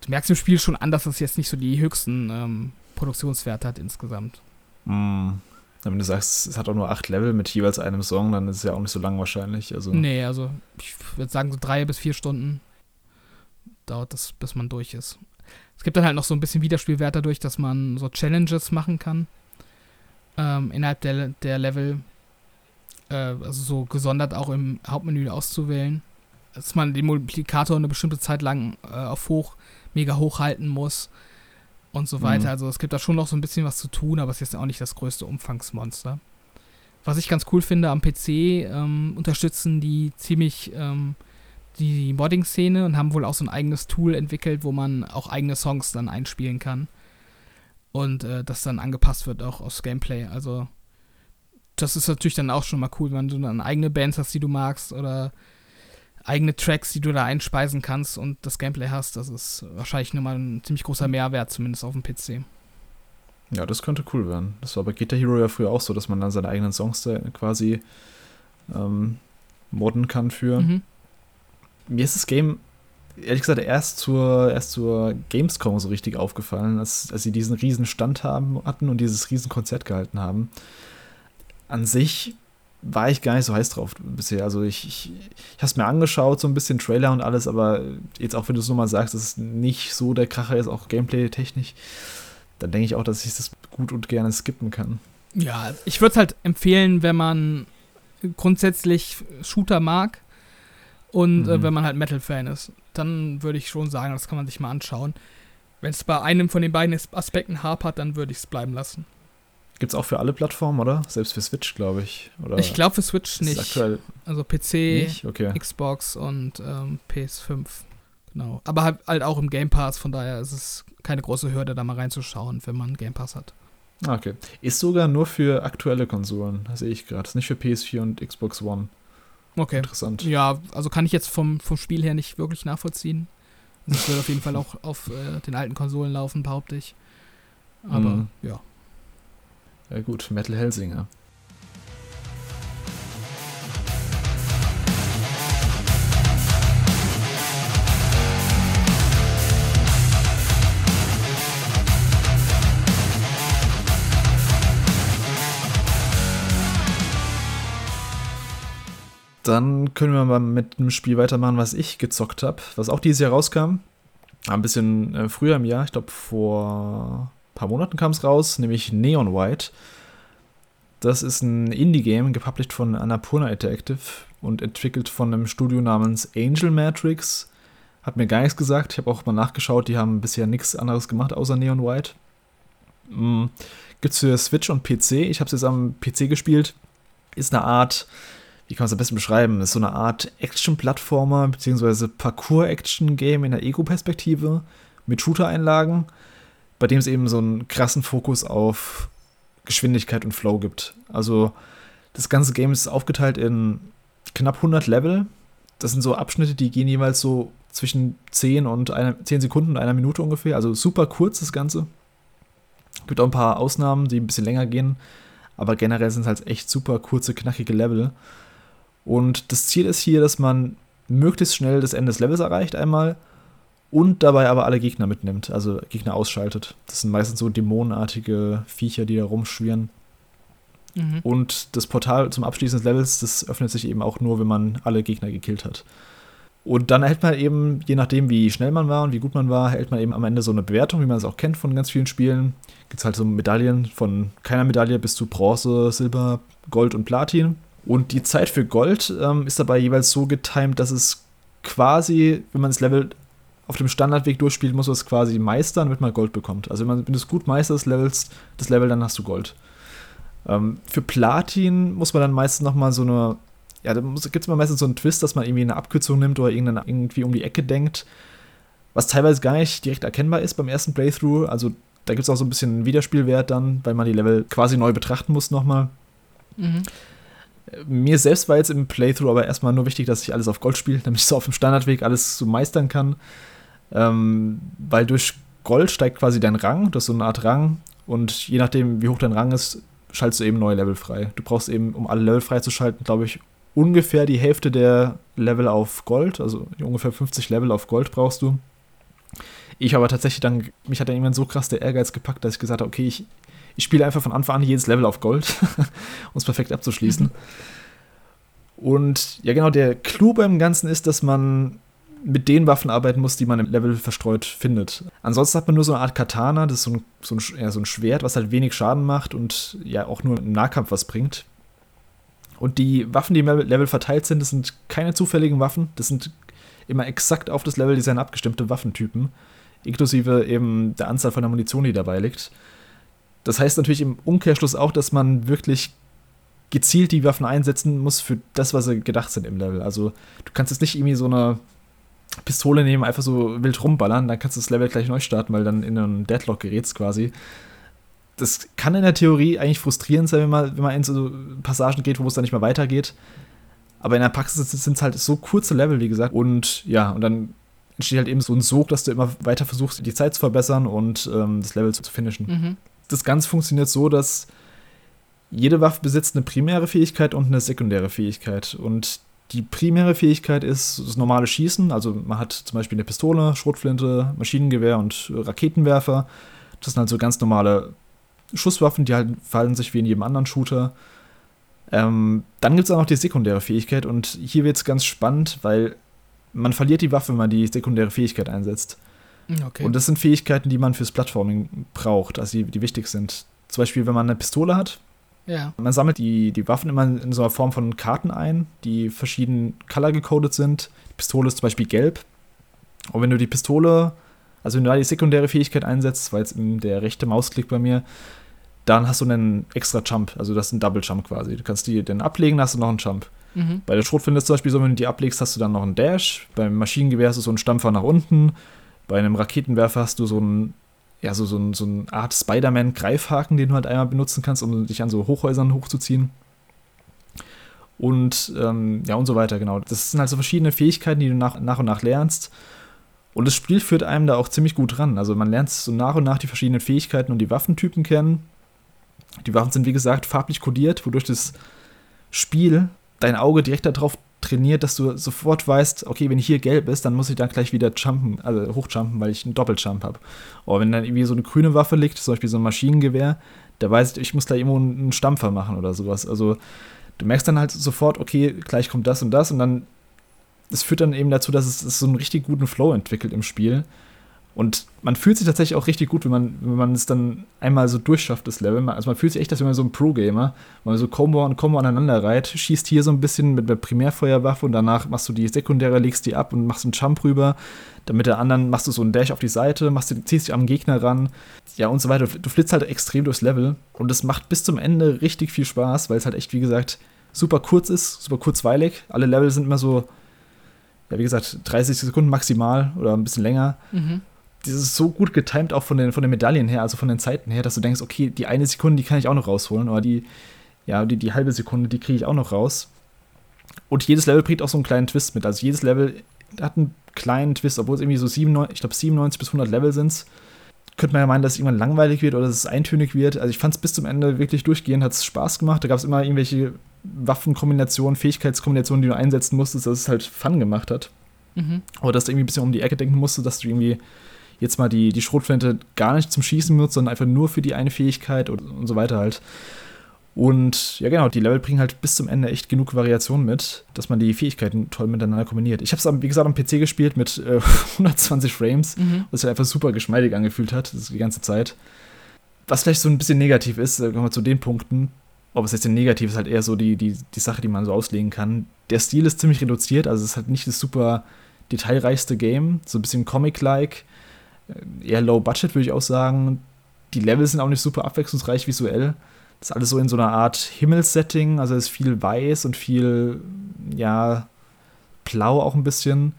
du merkst im Spiel schon an, dass es jetzt nicht so die höchsten ähm, Produktionswerte hat insgesamt. Mm. Wenn du sagst, es hat auch nur acht Level mit jeweils einem Song, dann ist es ja auch nicht so lang wahrscheinlich. Also, Nee, also ich würde sagen so drei bis vier Stunden dauert das, bis man durch ist. Es gibt dann halt noch so ein bisschen Wiederspielwert dadurch, dass man so Challenges machen kann ähm, innerhalb der, der Level. Äh, also so gesondert auch im Hauptmenü auszuwählen. Dass man den Multiplikator eine bestimmte Zeit lang äh, auf hoch, mega hoch halten muss und so weiter. Mhm. Also es gibt da schon noch so ein bisschen was zu tun, aber es ist jetzt auch nicht das größte Umfangsmonster. Was ich ganz cool finde, am PC ähm, unterstützen die ziemlich ähm, die Modding-Szene und haben wohl auch so ein eigenes Tool entwickelt, wo man auch eigene Songs dann einspielen kann. Und äh, das dann angepasst wird auch aufs Gameplay. Also, das ist natürlich dann auch schon mal cool, wenn du dann eigene Bands hast, die du magst oder eigene Tracks, die du da einspeisen kannst und das Gameplay hast. Das ist wahrscheinlich nochmal ein ziemlich großer Mehrwert, zumindest auf dem PC. Ja, das könnte cool werden. Das war bei Guitar Hero ja früher auch so, dass man dann seine eigenen Songs da quasi ähm, modden kann für. Mhm. Mir ist das Game, ehrlich gesagt, erst zur, erst zur Gamescom so richtig aufgefallen, als, als sie diesen riesen Stand haben, hatten und dieses riesen Konzert gehalten haben. An sich war ich gar nicht so heiß drauf bisher. Also ich, ich, ich habe es mir angeschaut, so ein bisschen Trailer und alles, aber jetzt auch wenn du es nur mal sagst, dass es nicht so der Kracher ist, auch Gameplay-technisch, dann denke ich auch, dass ich das gut und gerne skippen kann. Ja, ich würde es halt empfehlen, wenn man grundsätzlich Shooter mag und äh, Mhm. wenn man halt Metal-Fan ist. Dann würde ich schon sagen, das kann man sich mal anschauen. Wenn es bei einem von den beiden Aspekten hapert, dann würde ich es bleiben lassen. Gibt es auch für alle Plattformen, oder? Selbst für Switch, glaube ich. Oder ich glaube für Switch nicht. Also PC, nicht? Okay. Xbox und ähm, PS5. Genau. Aber halt, halt auch im Game Pass, von daher ist es keine große Hürde, da mal reinzuschauen, wenn man Game Pass hat. Ah, okay. Ist sogar nur für aktuelle Konsolen, das sehe ich gerade. Ist nicht für PS4 und Xbox One. Okay. Interessant. Ja, also kann ich jetzt vom, vom Spiel her nicht wirklich nachvollziehen. Es wird auf jeden Fall auch auf äh, den alten Konsolen laufen, behaupte ich. Aber Mhm. ja. Ja gut, Metal Hellsinger. Dann können wir mal mit einem Spiel weitermachen, was ich gezockt habe, was auch dieses Jahr rauskam. Ein bisschen äh, früher im Jahr, ich glaube vor paar Monaten kam es raus, nämlich Neon White. Das ist ein Indie-Game, gepublished von Annapurna Interactive und entwickelt von einem Studio namens Angel Matrix. Hat mir gar nichts gesagt. Ich habe auch mal nachgeschaut, die haben bisher nichts anderes gemacht außer Neon White. Mhm. Gibt es für Switch und PC. Ich habe es jetzt am PC gespielt. Ist eine Art, wie kann man es am besten beschreiben? Ist so eine Art Action-Plattformer bzw. Parcours-Action-Game in der Ego-Perspektive mit Shooter-Einlagen, bei dem es eben so einen krassen Fokus auf Geschwindigkeit und Flow gibt. Also das ganze Game ist aufgeteilt in knapp 100 Level. Das sind so Abschnitte, die gehen jeweils so zwischen 10 und einer, 10 Sekunden und einer Minute ungefähr. Also super kurz das Ganze. Gibt auch ein paar Ausnahmen, die ein bisschen länger gehen. Aber generell sind es halt echt super kurze, knackige Level. Und das Ziel ist hier, dass man möglichst schnell das Ende des Levels erreicht einmal und dabei aber alle Gegner mitnimmt, also Gegner ausschaltet. Das sind meistens so dämonenartige Viecher, die da rumschwirren. Mhm. Und das Portal zum Abschließen des Levels, das öffnet sich eben auch nur, wenn man alle Gegner gekillt hat. Und dann erhält man eben, je nachdem, wie schnell man war und wie gut man war, erhält man eben am Ende so eine Bewertung, wie man es auch kennt von ganz vielen Spielen. Gibt es halt so Medaillen von keiner Medaille bis zu Bronze, Silber, Gold und Platin. Und die Zeit für Gold ähm, ist dabei jeweils so getimt, dass es quasi, wenn man das Level auf dem Standardweg durchspielt, muss man es quasi meistern, damit man Gold bekommt. Also wenn, man, wenn du es gut meisterst, levelst das Level, dann hast du Gold. Ähm, für Platin muss man dann meistens nochmal so eine ja, da gibt es mal meistens so einen Twist, dass man irgendwie eine Abkürzung nimmt oder irgendwie um die Ecke denkt, was teilweise gar nicht direkt erkennbar ist beim ersten Playthrough. Also da gibt es auch so ein bisschen Wiederspielwert dann, weil man die Level quasi neu betrachten muss nochmal. Mhm. Mir selbst war jetzt im Playthrough aber erstmal nur wichtig, dass ich alles auf Gold spiele, [LAUGHS] damit ich so auf dem Standardweg alles so meistern kann. Ähm, weil durch Gold steigt quasi dein Rang, das ist so eine Art Rang. Und je nachdem, wie hoch dein Rang ist, schaltest du eben neue Level frei. Du brauchst eben, um alle Level freizuschalten, glaube ich, ungefähr die Hälfte der Level auf Gold, also ungefähr 50 Level auf Gold brauchst du. Ich aber tatsächlich dann, mich hat dann irgendwann so krass der Ehrgeiz gepackt, dass ich gesagt habe, okay, ich, ich spiele einfach von Anfang an jedes Level auf Gold, [LAUGHS] um es perfekt abzuschließen. Mhm. [LAUGHS] Und ja, genau, der Clou beim Ganzen ist, dass man mit den Waffen arbeiten muss, die man im Level verstreut findet. Ansonsten hat man nur so eine Art Katana, das ist so ein, so ein, ja, so ein Schwert, was halt wenig Schaden macht und ja auch nur im Nahkampf was bringt. Und die Waffen, die im Level verteilt sind, das sind keine zufälligen Waffen. Das sind immer exakt auf das Leveldesign abgestimmte Waffentypen. Inklusive eben der Anzahl von der Munition, die dabei liegt. Das heißt natürlich im Umkehrschluss auch, dass man wirklich gezielt die Waffen einsetzen muss für das, was sie gedacht sind im Level. Also du kannst jetzt nicht irgendwie so eine Pistole nehmen, einfach so wild rumballern, dann kannst du das Level gleich neu starten, weil dann in einen Deadlock gerätst quasi das kann in der Theorie eigentlich frustrierend sein, wenn man, wenn man in so Passagen geht, wo es dann nicht mehr weitergeht. Aber in der Praxis sind es halt so kurze Level, wie gesagt. Und ja, und dann entsteht halt eben so ein Sog, dass du immer weiter versuchst, die Zeit zu verbessern und ähm, das Level zu, zu finishen. Mhm. Das Ganze funktioniert so, dass jede Waffe besitzt eine primäre Fähigkeit und eine sekundäre Fähigkeit. Und die primäre Fähigkeit ist das normale Schießen. Also man hat zum Beispiel eine Pistole, Schrotflinte, Maschinengewehr und Raketenwerfer. Das sind halt so ganz normale Schusswaffen, die halt verhalten sich wie in jedem anderen Shooter. Ähm, dann gibt es auch noch die sekundäre Fähigkeit und hier wird es ganz spannend, weil man verliert die Waffe, wenn man die sekundäre Fähigkeit einsetzt. Okay. Und das sind Fähigkeiten, die man fürs Plattforming braucht, also die, die wichtig sind. Zum Beispiel, wenn man eine Pistole hat. Ja. Man sammelt die, die Waffen immer in so einer Form von Karten ein, die verschieden color gecodet sind. Die Pistole ist zum Beispiel gelb. Und wenn du die Pistole, also wenn du da die sekundäre Fähigkeit einsetzt, war jetzt der rechte Mausklick bei mir, dann hast du einen extra Jump, also das ist ein Double Jump quasi. Du kannst die dann ablegen, hast du noch einen Jump. Mhm. Bei der Schrotflinte ist zum Beispiel so, wenn du die ablegst, hast du dann noch einen Dash. Beim Maschinengewehr hast du so einen Stampfer nach unten. Bei einem Raketenwerfer hast du so einen, ja, so, so, so eine Art Spider-Man-Greifhaken, den du halt einmal benutzen kannst, um dich an so Hochhäusern hochzuziehen. Und ähm, ja, und so weiter, genau. Das sind halt so verschiedene Fähigkeiten, die du nach, nach und nach lernst. Und das Spiel führt einem da auch ziemlich gut ran. Also man lernt so nach und nach die verschiedenen Fähigkeiten und die Waffentypen kennen die Waffen sind, wie gesagt, farblich kodiert, wodurch das Spiel dein Auge direkt darauf trainiert, dass du sofort weißt, okay, wenn hier gelb ist, dann muss ich dann gleich wieder jumpen, also hochjumpen, weil ich einen Doppeljump habe. Oder wenn dann irgendwie so eine grüne Waffe liegt, zum Beispiel so ein Maschinengewehr, da weiß ich, ich muss gleich irgendwo einen Stampfer machen oder sowas. Also du merkst dann halt sofort, okay, gleich kommt das und das und dann, das führt dann eben dazu, dass es, es so einen richtig guten Flow entwickelt im Spiel. Und man fühlt sich tatsächlich auch richtig gut, wenn man, wenn man es dann einmal so durchschafft, das Level. Also man fühlt sich echt, als wäre man so ein Pro-Gamer, weil man so Combo und Combo aneinander reiht, schießt hier so ein bisschen mit der Primärfeuerwaffe und danach machst du die sekundäre, legst die ab und machst einen Jump rüber. Dann mit der anderen machst du so einen Dash auf die Seite, machst du, ziehst dich am Gegner ran, ja und so weiter. Du flitzt halt extrem durchs Level und es macht bis zum Ende richtig viel Spaß, weil es halt echt, wie gesagt, super kurz ist, super kurzweilig. Alle Level sind immer so, ja, wie gesagt, 30 Sekunden maximal oder ein bisschen länger. Mhm das ist so gut getimt auch von den, von den Medaillen her, also von den Zeiten her, dass du denkst, okay, die eine Sekunde, die kann ich auch noch rausholen, oder die, ja, die, die halbe Sekunde, die kriege ich auch noch raus. Und jedes Level bringt auch so einen kleinen Twist mit. Also jedes Level hat einen kleinen Twist, obwohl es irgendwie so 97, ich glaube 97 bis 100 Level sind. Könnte man ja meinen, dass es irgendwann langweilig wird oder dass es eintönig wird. Also ich fand es bis zum Ende wirklich durchgehend, hat es Spaß gemacht. Da gab es immer irgendwelche Waffenkombinationen, Fähigkeitskombinationen, die du einsetzen musstest, dass es halt Fun gemacht hat. Mhm. Oder dass du irgendwie ein bisschen um die Ecke denken musstest, dass du irgendwie jetzt mal die, die Schrotflinte gar nicht zum Schießen benutzt, sondern einfach nur für die eine Fähigkeit und, und so weiter halt. Und ja, genau, die Level bringen halt bis zum Ende echt genug Variation mit, dass man die Fähigkeiten toll miteinander kombiniert. Ich habe es, wie gesagt, am PC gespielt mit äh, [LAUGHS] 120 Frames, mhm. was sich einfach super geschmeidig angefühlt hat, das die ganze Zeit. Was vielleicht so ein bisschen negativ ist, äh, kommen wir zu den Punkten. Aber es ist jetzt negativ, ist halt eher so die, die, die Sache, die man so auslegen kann. Der Stil ist ziemlich reduziert, also es ist halt nicht das super detailreichste Game, so ein bisschen Comic-like eher low budget, würde ich auch sagen. Die Level sind auch nicht super abwechslungsreich visuell. Das ist alles so in so einer Art Himmelssetting, also es ist viel weiß und viel, ja, blau auch ein bisschen.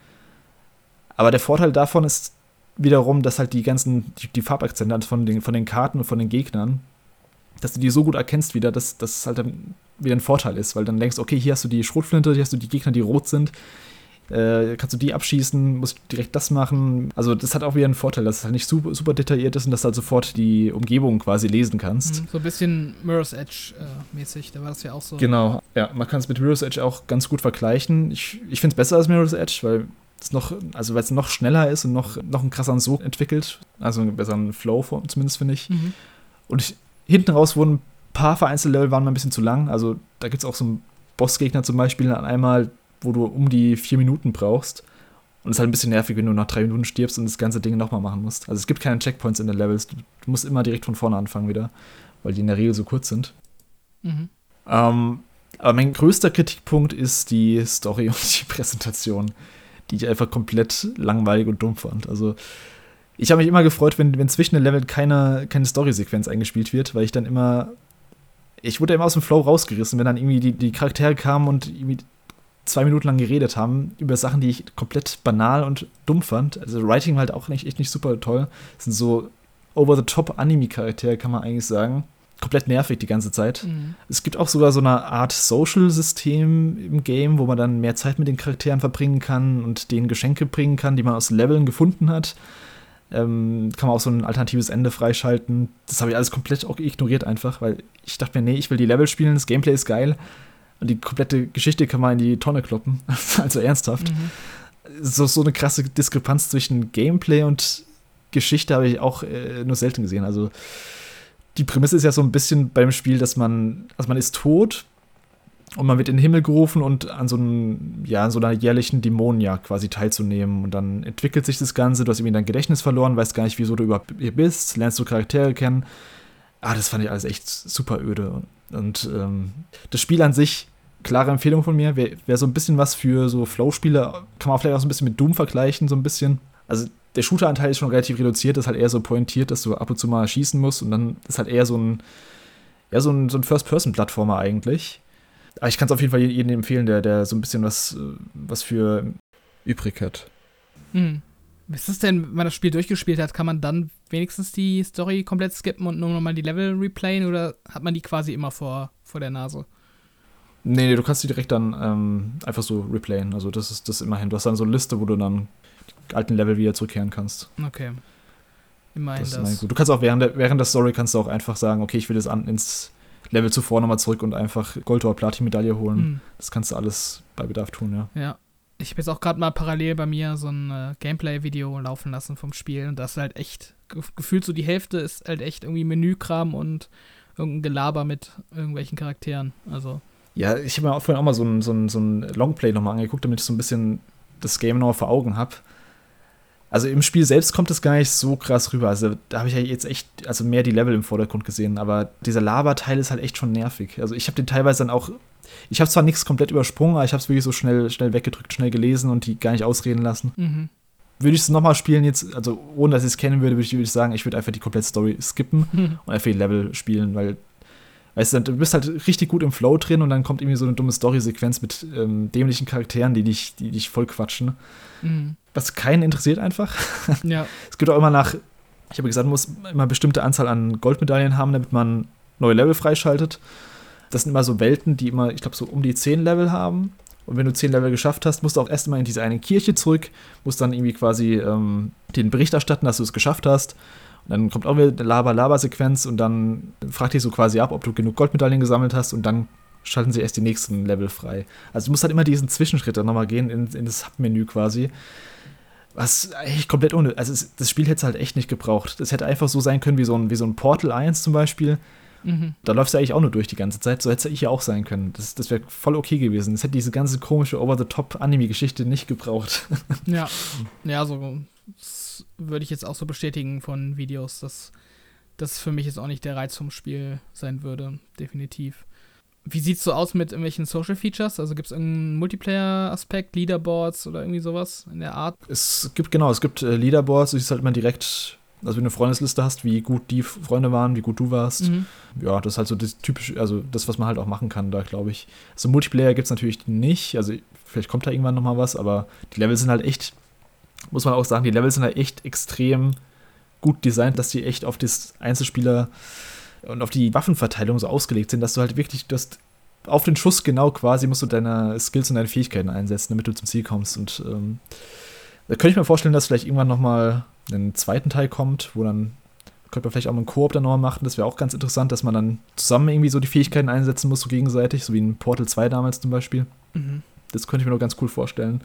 Aber der Vorteil davon ist wiederum, dass halt die ganzen, die, die Farbakzente von den, von den Karten und von den Gegnern, dass du die so gut erkennst wieder, dass das halt dann wieder ein Vorteil ist, weil dann denkst, okay, hier hast du die Schrotflinte, hier hast du die Gegner, die rot sind, äh, kannst du die abschießen, musst direkt das machen. Also das hat auch wieder einen Vorteil, dass es halt nicht super, super detailliert ist und dass du halt sofort die Umgebung quasi lesen kannst. Mhm, so ein bisschen Mirror's Edge äh, mäßig, da war das ja auch so. Genau, ja, man kann es mit Mirror's Edge auch ganz gut vergleichen. Ich, ich finde es besser als Mirror's Edge, weil es noch, also weil es noch schneller ist und noch, noch einen krasseren Sog entwickelt. Also einen besseren Flow, zumindest finde ich. Mhm. Und ich, hinten raus wurden ein paar vereinzelte Level waren mal ein bisschen zu lang. Also da gibt es auch so einen Bossgegner zum Beispiel an einmal, wo du um die vier Minuten brauchst. Und es ist halt ein bisschen nervig, wenn du nach drei Minuten stirbst und das ganze Ding nochmal machen musst. Also es gibt keine Checkpoints in den Levels. Du, du, musst immer direkt von vorne anfangen wieder, weil die in der Regel so kurz sind. Mhm. Ähm, aber mein größter Kritikpunkt ist die Story [LAUGHS] und die Präsentation, die ich einfach komplett langweilig und dumm fand. Also ich habe mich immer gefreut, wenn, wenn zwischen den Leveln keine, keine Story-Sequenz eingespielt wird, weil ich dann immer ich wurde immer aus dem Flow rausgerissen, wenn dann irgendwie die, die Charaktere kamen und irgendwie zwei Minuten lang geredet haben über Sachen, die ich komplett banal und dumm fand. Also Writing war halt auch nicht, echt nicht super toll. Das sind so over-the-top Anime-Charaktere, kann man eigentlich sagen. Komplett nervig die ganze Zeit. Mhm. Es gibt auch sogar so eine Art Social-System im Game, wo man dann mehr Zeit mit den Charakteren verbringen kann und denen Geschenke bringen kann, die man aus Leveln gefunden hat. Ähm, kann man auch so ein alternatives Ende freischalten. Das habe ich alles komplett auch ignoriert einfach, weil ich dachte mir, nee, ich will die Level spielen, das Gameplay ist geil und die komplette Geschichte kann man in die Tonne kloppen. [LAUGHS] also ernsthaft. Mhm. So, so eine krasse Diskrepanz zwischen Gameplay und Geschichte habe ich auch äh, nur selten gesehen. Also die Prämisse ist ja so ein bisschen beim Spiel, dass man, also man ist tot und man wird in den Himmel gerufen und an so, einem, ja, an so einer jährlichen Dämonenjagd quasi teilzunehmen. Und dann entwickelt sich das Ganze, du hast irgendwie dein Gedächtnis verloren, weißt gar nicht, wieso du überhaupt hier bist, lernst du Charaktere kennen. Ah, das fand ich alles echt super öde. Und ähm, das Spiel an sich klare Empfehlung von mir. Wäre wär so ein bisschen was für so Flow-Spiele, kann man vielleicht auch so ein bisschen mit Doom vergleichen, so ein bisschen. Also der Shooter-Anteil ist schon relativ reduziert, ist halt eher so pointiert, dass du ab und zu mal schießen musst und dann ist halt eher so ein, ja, so ein, so ein First-Person-Plattformer eigentlich. Aber ich kann es auf jeden Fall jedem empfehlen, der, der so ein bisschen was, was für übrig hat. Hm. Was ist denn, wenn man das Spiel durchgespielt hat, kann man dann wenigstens die Story komplett skippen und nur nochmal die Level replayen oder hat man die quasi immer vor, vor der Nase? Nee, nee, du kannst die direkt dann ähm, einfach so replayen. Also das ist das immerhin. Du hast dann so eine Liste, wo du dann die alten Level wieder zurückkehren kannst. Okay. Immerhin das. Ist immerhin gut. Du kannst auch während der, während der Story kannst du auch einfach sagen, okay, ich will jetzt an, ins Level zuvor nochmal zurück und einfach Gold- oder Platin-Medaille holen. Mhm. Das kannst du alles bei Bedarf tun, ja. Ja. Ich habe jetzt auch gerade mal parallel bei mir so ein äh, Gameplay-Video laufen lassen vom Spiel und das ist halt echt, gefühlt so die Hälfte ist halt echt irgendwie Menükram und irgendein Gelaber mit irgendwelchen Charakteren. Also Ja, ich habe mir auch vorhin auch mal so ein, so ein, so ein Longplay nochmal angeguckt, damit ich so ein bisschen das Game noch vor Augen habe. Also im Spiel selbst kommt es gar nicht so krass rüber. Also da habe ich ja jetzt echt, also mehr die Level im Vordergrund gesehen, aber dieser Laberteil ist halt echt schon nervig. Also ich habe den teilweise dann auch, ich habe zwar nichts komplett übersprungen, aber ich habe es wirklich so schnell, schnell weggedrückt, schnell gelesen und die gar nicht ausreden lassen. Mhm. Würde ich es nochmal spielen jetzt, also ohne dass ich es kennen würde, würde ich, würd ich sagen, ich würde einfach die komplette Story skippen mhm. [LAUGHS] und einfach die Level spielen, weil Weißt du, du bist halt richtig gut im Flow drin und dann kommt irgendwie so eine dumme Story-Sequenz mit ähm, dämlichen Charakteren, die dich, die dich voll quatschen. Mhm. Was keinen interessiert einfach. [LAUGHS] Ja. Es gibt auch immer nach, ich habe gesagt, man muss immer eine bestimmte Anzahl an Goldmedaillen haben, damit man neue Level freischaltet. Das sind immer so Welten, die immer, ich glaube, so um die 10 Level haben. Und wenn du 10 Level geschafft hast, musst du auch erst mal in diese eine Kirche zurück, musst dann irgendwie quasi ähm, den Bericht erstatten, dass du es geschafft hast. Und dann kommt auch wieder eine Laber-Laber-Sequenz und dann fragt dich so quasi ab, ob du genug Goldmedaillen gesammelt hast und dann schalten sie erst die nächsten Level frei. Also du musst halt immer diesen Zwischenschritt dann nochmal gehen in, in das Hub-Menü quasi. Was eigentlich komplett ohne. Also es, das Spiel hätte es halt echt nicht gebraucht. Das hätte einfach so sein können wie so ein, wie so ein Portal 1 zum Beispiel. Mhm. Da läuft es eigentlich auch nur durch die ganze Zeit. So hätte es ja auch sein können. Das, das wäre voll okay gewesen. Das hätte diese ganze komische Over-the-Top-Anime-Geschichte nicht gebraucht. Ja, [LAUGHS] ja, so würde ich jetzt auch so bestätigen von Videos, dass das für mich jetzt auch nicht der Reiz vom Spiel sein würde. Definitiv. Wie sieht es so aus mit irgendwelchen Social Features? Also gibt es irgendeinen Multiplayer-Aspekt, Leaderboards oder irgendwie sowas in der Art? Es gibt, genau, es gibt äh, Leaderboards, du siehst halt immer direkt, also wenn du eine Freundesliste hast, wie gut die Freunde waren, wie gut du warst. Mhm. Ja, das ist halt so das typische, also das, was man halt auch machen kann, da glaube ich. Also Multiplayer gibt es natürlich nicht, also vielleicht kommt da irgendwann nochmal was, aber die Level sind halt echt muss man auch sagen, die Level sind halt echt extrem gut designt, dass die echt auf das Einzelspieler und auf die Waffenverteilung so ausgelegt sind, dass du halt wirklich, du hast auf den Schuss genau quasi musst du deine Skills und deine Fähigkeiten einsetzen, damit du zum Ziel kommst. Und ähm, da könnte ich mir vorstellen, dass vielleicht irgendwann nochmal ein zweiten Teil kommt, wo dann könnte man vielleicht auch mal einen Koop dann nochmal machen. Das wäre auch ganz interessant, dass man dann zusammen irgendwie so die Fähigkeiten einsetzen muss, so gegenseitig, so wie in Portal 2 damals zum Beispiel. Mhm. Das könnte ich mir noch ganz cool vorstellen.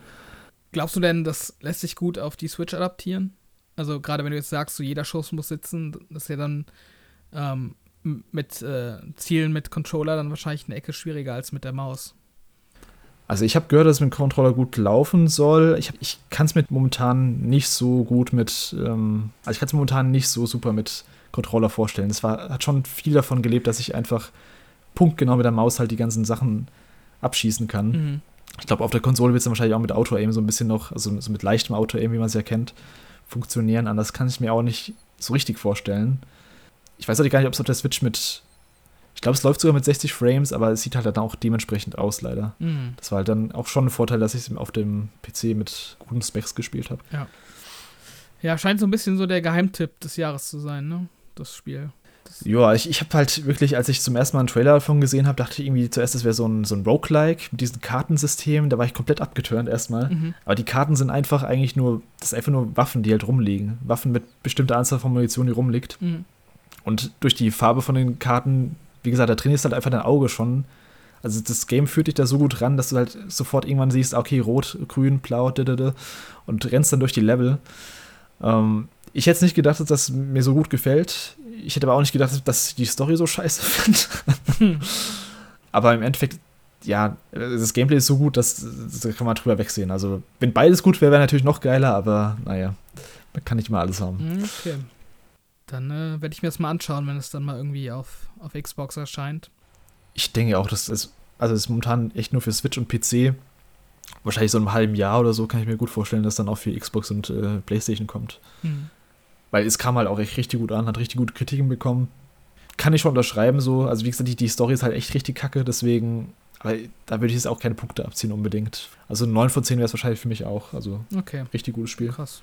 Glaubst du denn, das lässt sich gut auf die Switch adaptieren? Also gerade wenn du jetzt sagst, so jeder Schuss muss sitzen, das ist ja dann ähm, mit äh, Zielen mit Controller dann wahrscheinlich eine Ecke schwieriger als mit der Maus. Also ich habe gehört, dass es mit dem Controller gut laufen soll. Ich, ich kann es mit momentan nicht so gut mit, ähm, also ich kann es momentan nicht so super mit Controller vorstellen. Es war, hat schon viel davon gelebt, dass ich einfach punktgenau mit der Maus halt die ganzen Sachen abschießen kann. Mhm. Ich glaube, auf der Konsole wird es dann wahrscheinlich auch mit Auto-Aim so ein bisschen noch, also so mit leichtem Auto-Aim, wie man es ja kennt, funktionieren. Anders kann ich mir auch nicht so richtig vorstellen. Ich weiß auch gar nicht, ob es auf der Switch mit. Ich glaube, es läuft sogar mit 60 Frames, aber es sieht halt dann auch dementsprechend aus, leider. Mhm. Das war halt dann auch schon ein Vorteil, dass ich es auf dem PC mit guten Specs gespielt habe. Ja. Ja, scheint so ein bisschen so der Geheimtipp des Jahres zu sein, ne? Das Spiel. Ja, ich, ich habe halt wirklich, als ich zum ersten Mal einen Trailer davon gesehen habe, dachte ich irgendwie zuerst, es wäre so ein, so ein Roguelike mit diesem Kartensystem. Da war ich komplett abgeturnt erstmal. Mhm. Aber die Karten sind einfach eigentlich nur, das ist einfach nur Waffen, die halt rumliegen. Waffen mit bestimmter Anzahl von Munition, die rumliegt. Mhm. Und durch die Farbe von den Karten, wie gesagt, da trainierst du halt einfach dein Auge schon. Also das Game führt dich da so gut ran, dass du halt sofort irgendwann siehst, okay, rot, grün, blau, und rennst dann durch die Level. Ähm, ich hätte nicht gedacht, dass das mir so gut gefällt. Ich hätte aber auch nicht gedacht, dass ich die Story so scheiße finde. Hm. [LAUGHS] aber im Endeffekt, ja, das Gameplay ist so gut, dass da kann man drüber wegsehen. Also, wenn beides gut wäre, wäre natürlich noch geiler, aber naja, man kann nicht mal alles haben. Hm, okay. Dann äh, werde ich mir das mal anschauen, wenn es dann mal irgendwie auf, auf Xbox erscheint. Ich denke auch, das ist, also das ist momentan echt nur für Switch und PC. Wahrscheinlich so in einem halben Jahr oder so kann ich mir gut vorstellen, dass dann auch für Xbox und äh, PlayStation kommt. Hm. Weil es kam halt auch echt richtig gut an, hat richtig gute Kritiken bekommen. Kann ich schon unterschreiben so. Also wie gesagt, die, die Story ist halt echt richtig kacke, deswegen, aber da würde ich jetzt auch keine Punkte abziehen unbedingt. Also 9 von 10 wäre es wahrscheinlich für mich auch. Also okay. richtig gutes Spiel. Krass.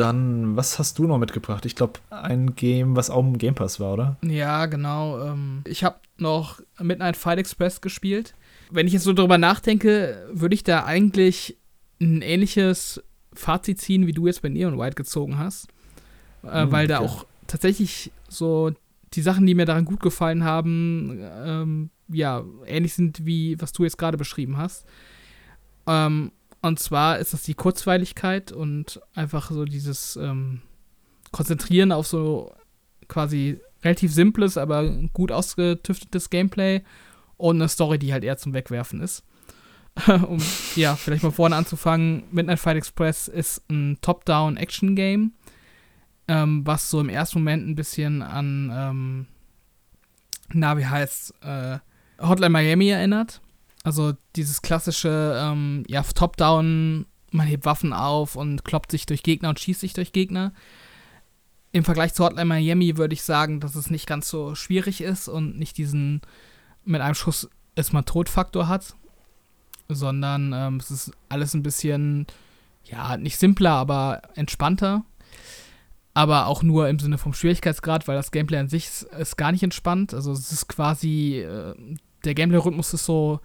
Dann, was hast du noch mitgebracht? Ich glaube, ein Game, was auch im Game Pass war, oder? Ja, genau. Ähm, ich habe noch Midnight Fight Express gespielt. wenn ich jetzt so drüber nachdenke, würde ich da eigentlich ein ähnliches Fazit ziehen, wie du jetzt bei Neon White gezogen hast. Äh, mhm, weil da okay. auch tatsächlich so die Sachen, die mir daran gut gefallen haben, ähm, ja, ähnlich sind wie was du jetzt gerade beschrieben hast. Ähm, und zwar ist das die Kurzweiligkeit und einfach so dieses ähm, Konzentrieren auf so quasi relativ simples, aber gut ausgetüftetes Gameplay und eine Story, die halt eher zum Wegwerfen ist. [LAUGHS] um ja, vielleicht mal vorne anzufangen, Midnight Fight Express ist ein Top-Down-Action-Game, ähm, was so im ersten Moment ein bisschen an, ähm, na, wie heißt äh, Hotline Miami erinnert. Also dieses klassische, ähm, ja, Top-Down, man hebt Waffen auf und kloppt sich durch Gegner und schießt sich durch Gegner. Im Vergleich zu Hotline Miami würde ich sagen, dass es nicht ganz so schwierig ist und nicht diesen mit einem Schuss ist man Todfaktor hat, sondern ähm, es ist alles ein bisschen, ja, nicht simpler, aber entspannter. Aber auch nur im Sinne vom Schwierigkeitsgrad, weil das Gameplay an sich ist, ist gar nicht entspannt. Also es ist quasi, äh, der Gameplay-Rhythmus ist so,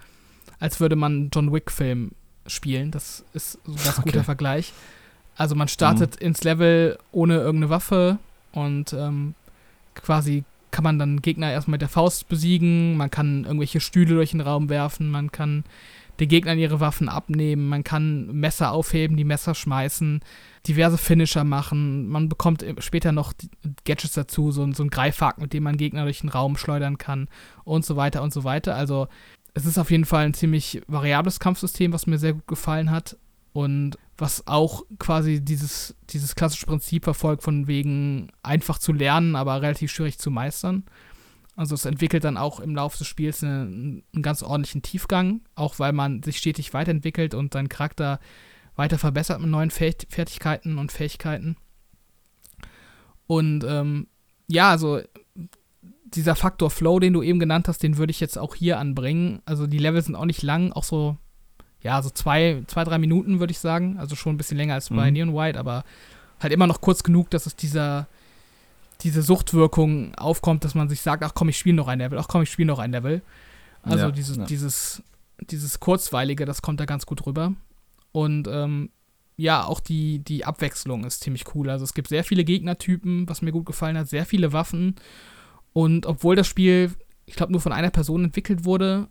als würde man einen John Wick-Film spielen. Das ist so ein ganz [LAUGHS] okay. guter Vergleich. Also man startet mhm. ins Level ohne irgendeine Waffe und ähm, quasi kann man dann Gegner erstmal mit der Faust besiegen, man kann irgendwelche Stühle durch den Raum werfen, man kann den Gegnern ihre Waffen abnehmen, man kann Messer aufheben, die Messer schmeißen, diverse Finisher machen, man bekommt später noch Gadgets dazu, so, so ein Greifhaken, mit dem man Gegner durch den Raum schleudern kann und so weiter und so weiter. Also es ist auf jeden Fall ein ziemlich variables Kampfsystem, was mir sehr gut gefallen hat und was auch quasi dieses, dieses klassische Prinzip verfolgt, von wegen einfach zu lernen, aber relativ schwierig zu meistern. Also es entwickelt dann auch im Laufe des Spiels eine, einen ganz ordentlichen Tiefgang, auch weil man sich stetig weiterentwickelt und seinen Charakter weiter verbessert mit neuen Fertigkeiten und Fähigkeiten. Und ähm, ja, also dieser Faktor Flow, den du eben genannt hast, den würde ich jetzt auch hier anbringen. Also die Level sind auch nicht lang, auch so ja, so zwei, zwei drei Minuten, würde ich sagen. Also schon ein bisschen länger als bei mhm. Neon White, aber halt immer noch kurz genug, dass es dieser, diese Suchtwirkung aufkommt, dass man sich sagt, ach komm, ich spiele noch ein Level, ach komm, ich spiele noch ein Level. Also ja, dieses, ja. dieses, dieses Kurzweilige, das kommt da ganz gut rüber. Und ähm, ja, auch die, die Abwechslung ist ziemlich cool. Also es gibt sehr viele Gegnertypen, was mir gut gefallen hat, sehr viele Waffen. Und obwohl das Spiel, ich glaube, nur von einer Person entwickelt wurde,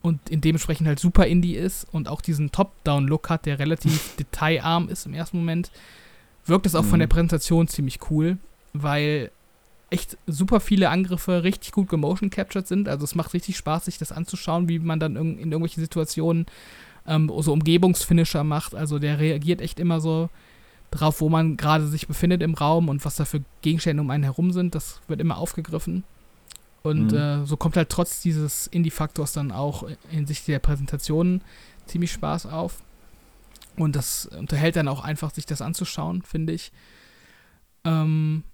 und in dementsprechend halt super Indie ist und auch diesen Top-Down-Look hat, der relativ [LAUGHS] detailarm ist im ersten Moment, wirkt es auch mhm. von der Präsentation ziemlich cool, weil echt super viele Angriffe richtig gut gemotion captured sind. Also es macht richtig Spaß, sich das anzuschauen, wie man dann in, in irgendwelchen Situationen ähm, so Umgebungsfinisher macht. Also der reagiert echt immer so drauf, wo man gerade sich befindet im Raum und was da für Gegenstände um einen herum sind. Das wird immer aufgegriffen. Und mhm. äh, so kommt halt trotz dieses Indie-Faktors dann auch hinsichtlich der Präsentation ziemlich Spaß auf. Und das unterhält dann auch einfach, sich das anzuschauen, finde ich. Ähm,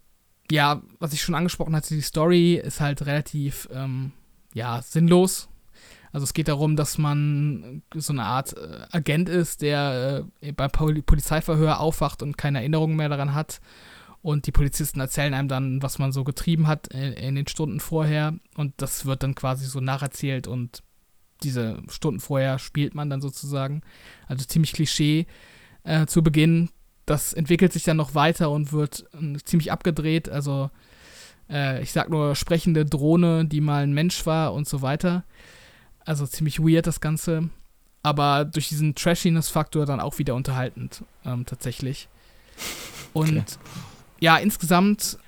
ja, was ich schon angesprochen hatte, die Story ist halt relativ, ähm, ja, sinnlos. Also es geht darum, dass man so eine Art äh, Agent ist, der äh, beim Pol Polizeiverhör aufwacht und keine Erinnerungen mehr daran hat und die Polizisten erzählen einem dann, was man so getrieben hat in, den Stunden vorher. Und das wird dann quasi so nacherzählt und diese Stunden vorher spielt man dann sozusagen. Also ziemlich Klischee äh, zu Beginn. Das entwickelt sich dann noch weiter und wird äh, ziemlich abgedreht. Also äh, ich sag nur sprechende Drohne, die mal ein Mensch war und so weiter. Also ziemlich weird das Ganze. Aber durch diesen Trashiness-Faktor dann auch wieder unterhaltend, ähm, tatsächlich. [LAUGHS] Und okay ja, insgesamt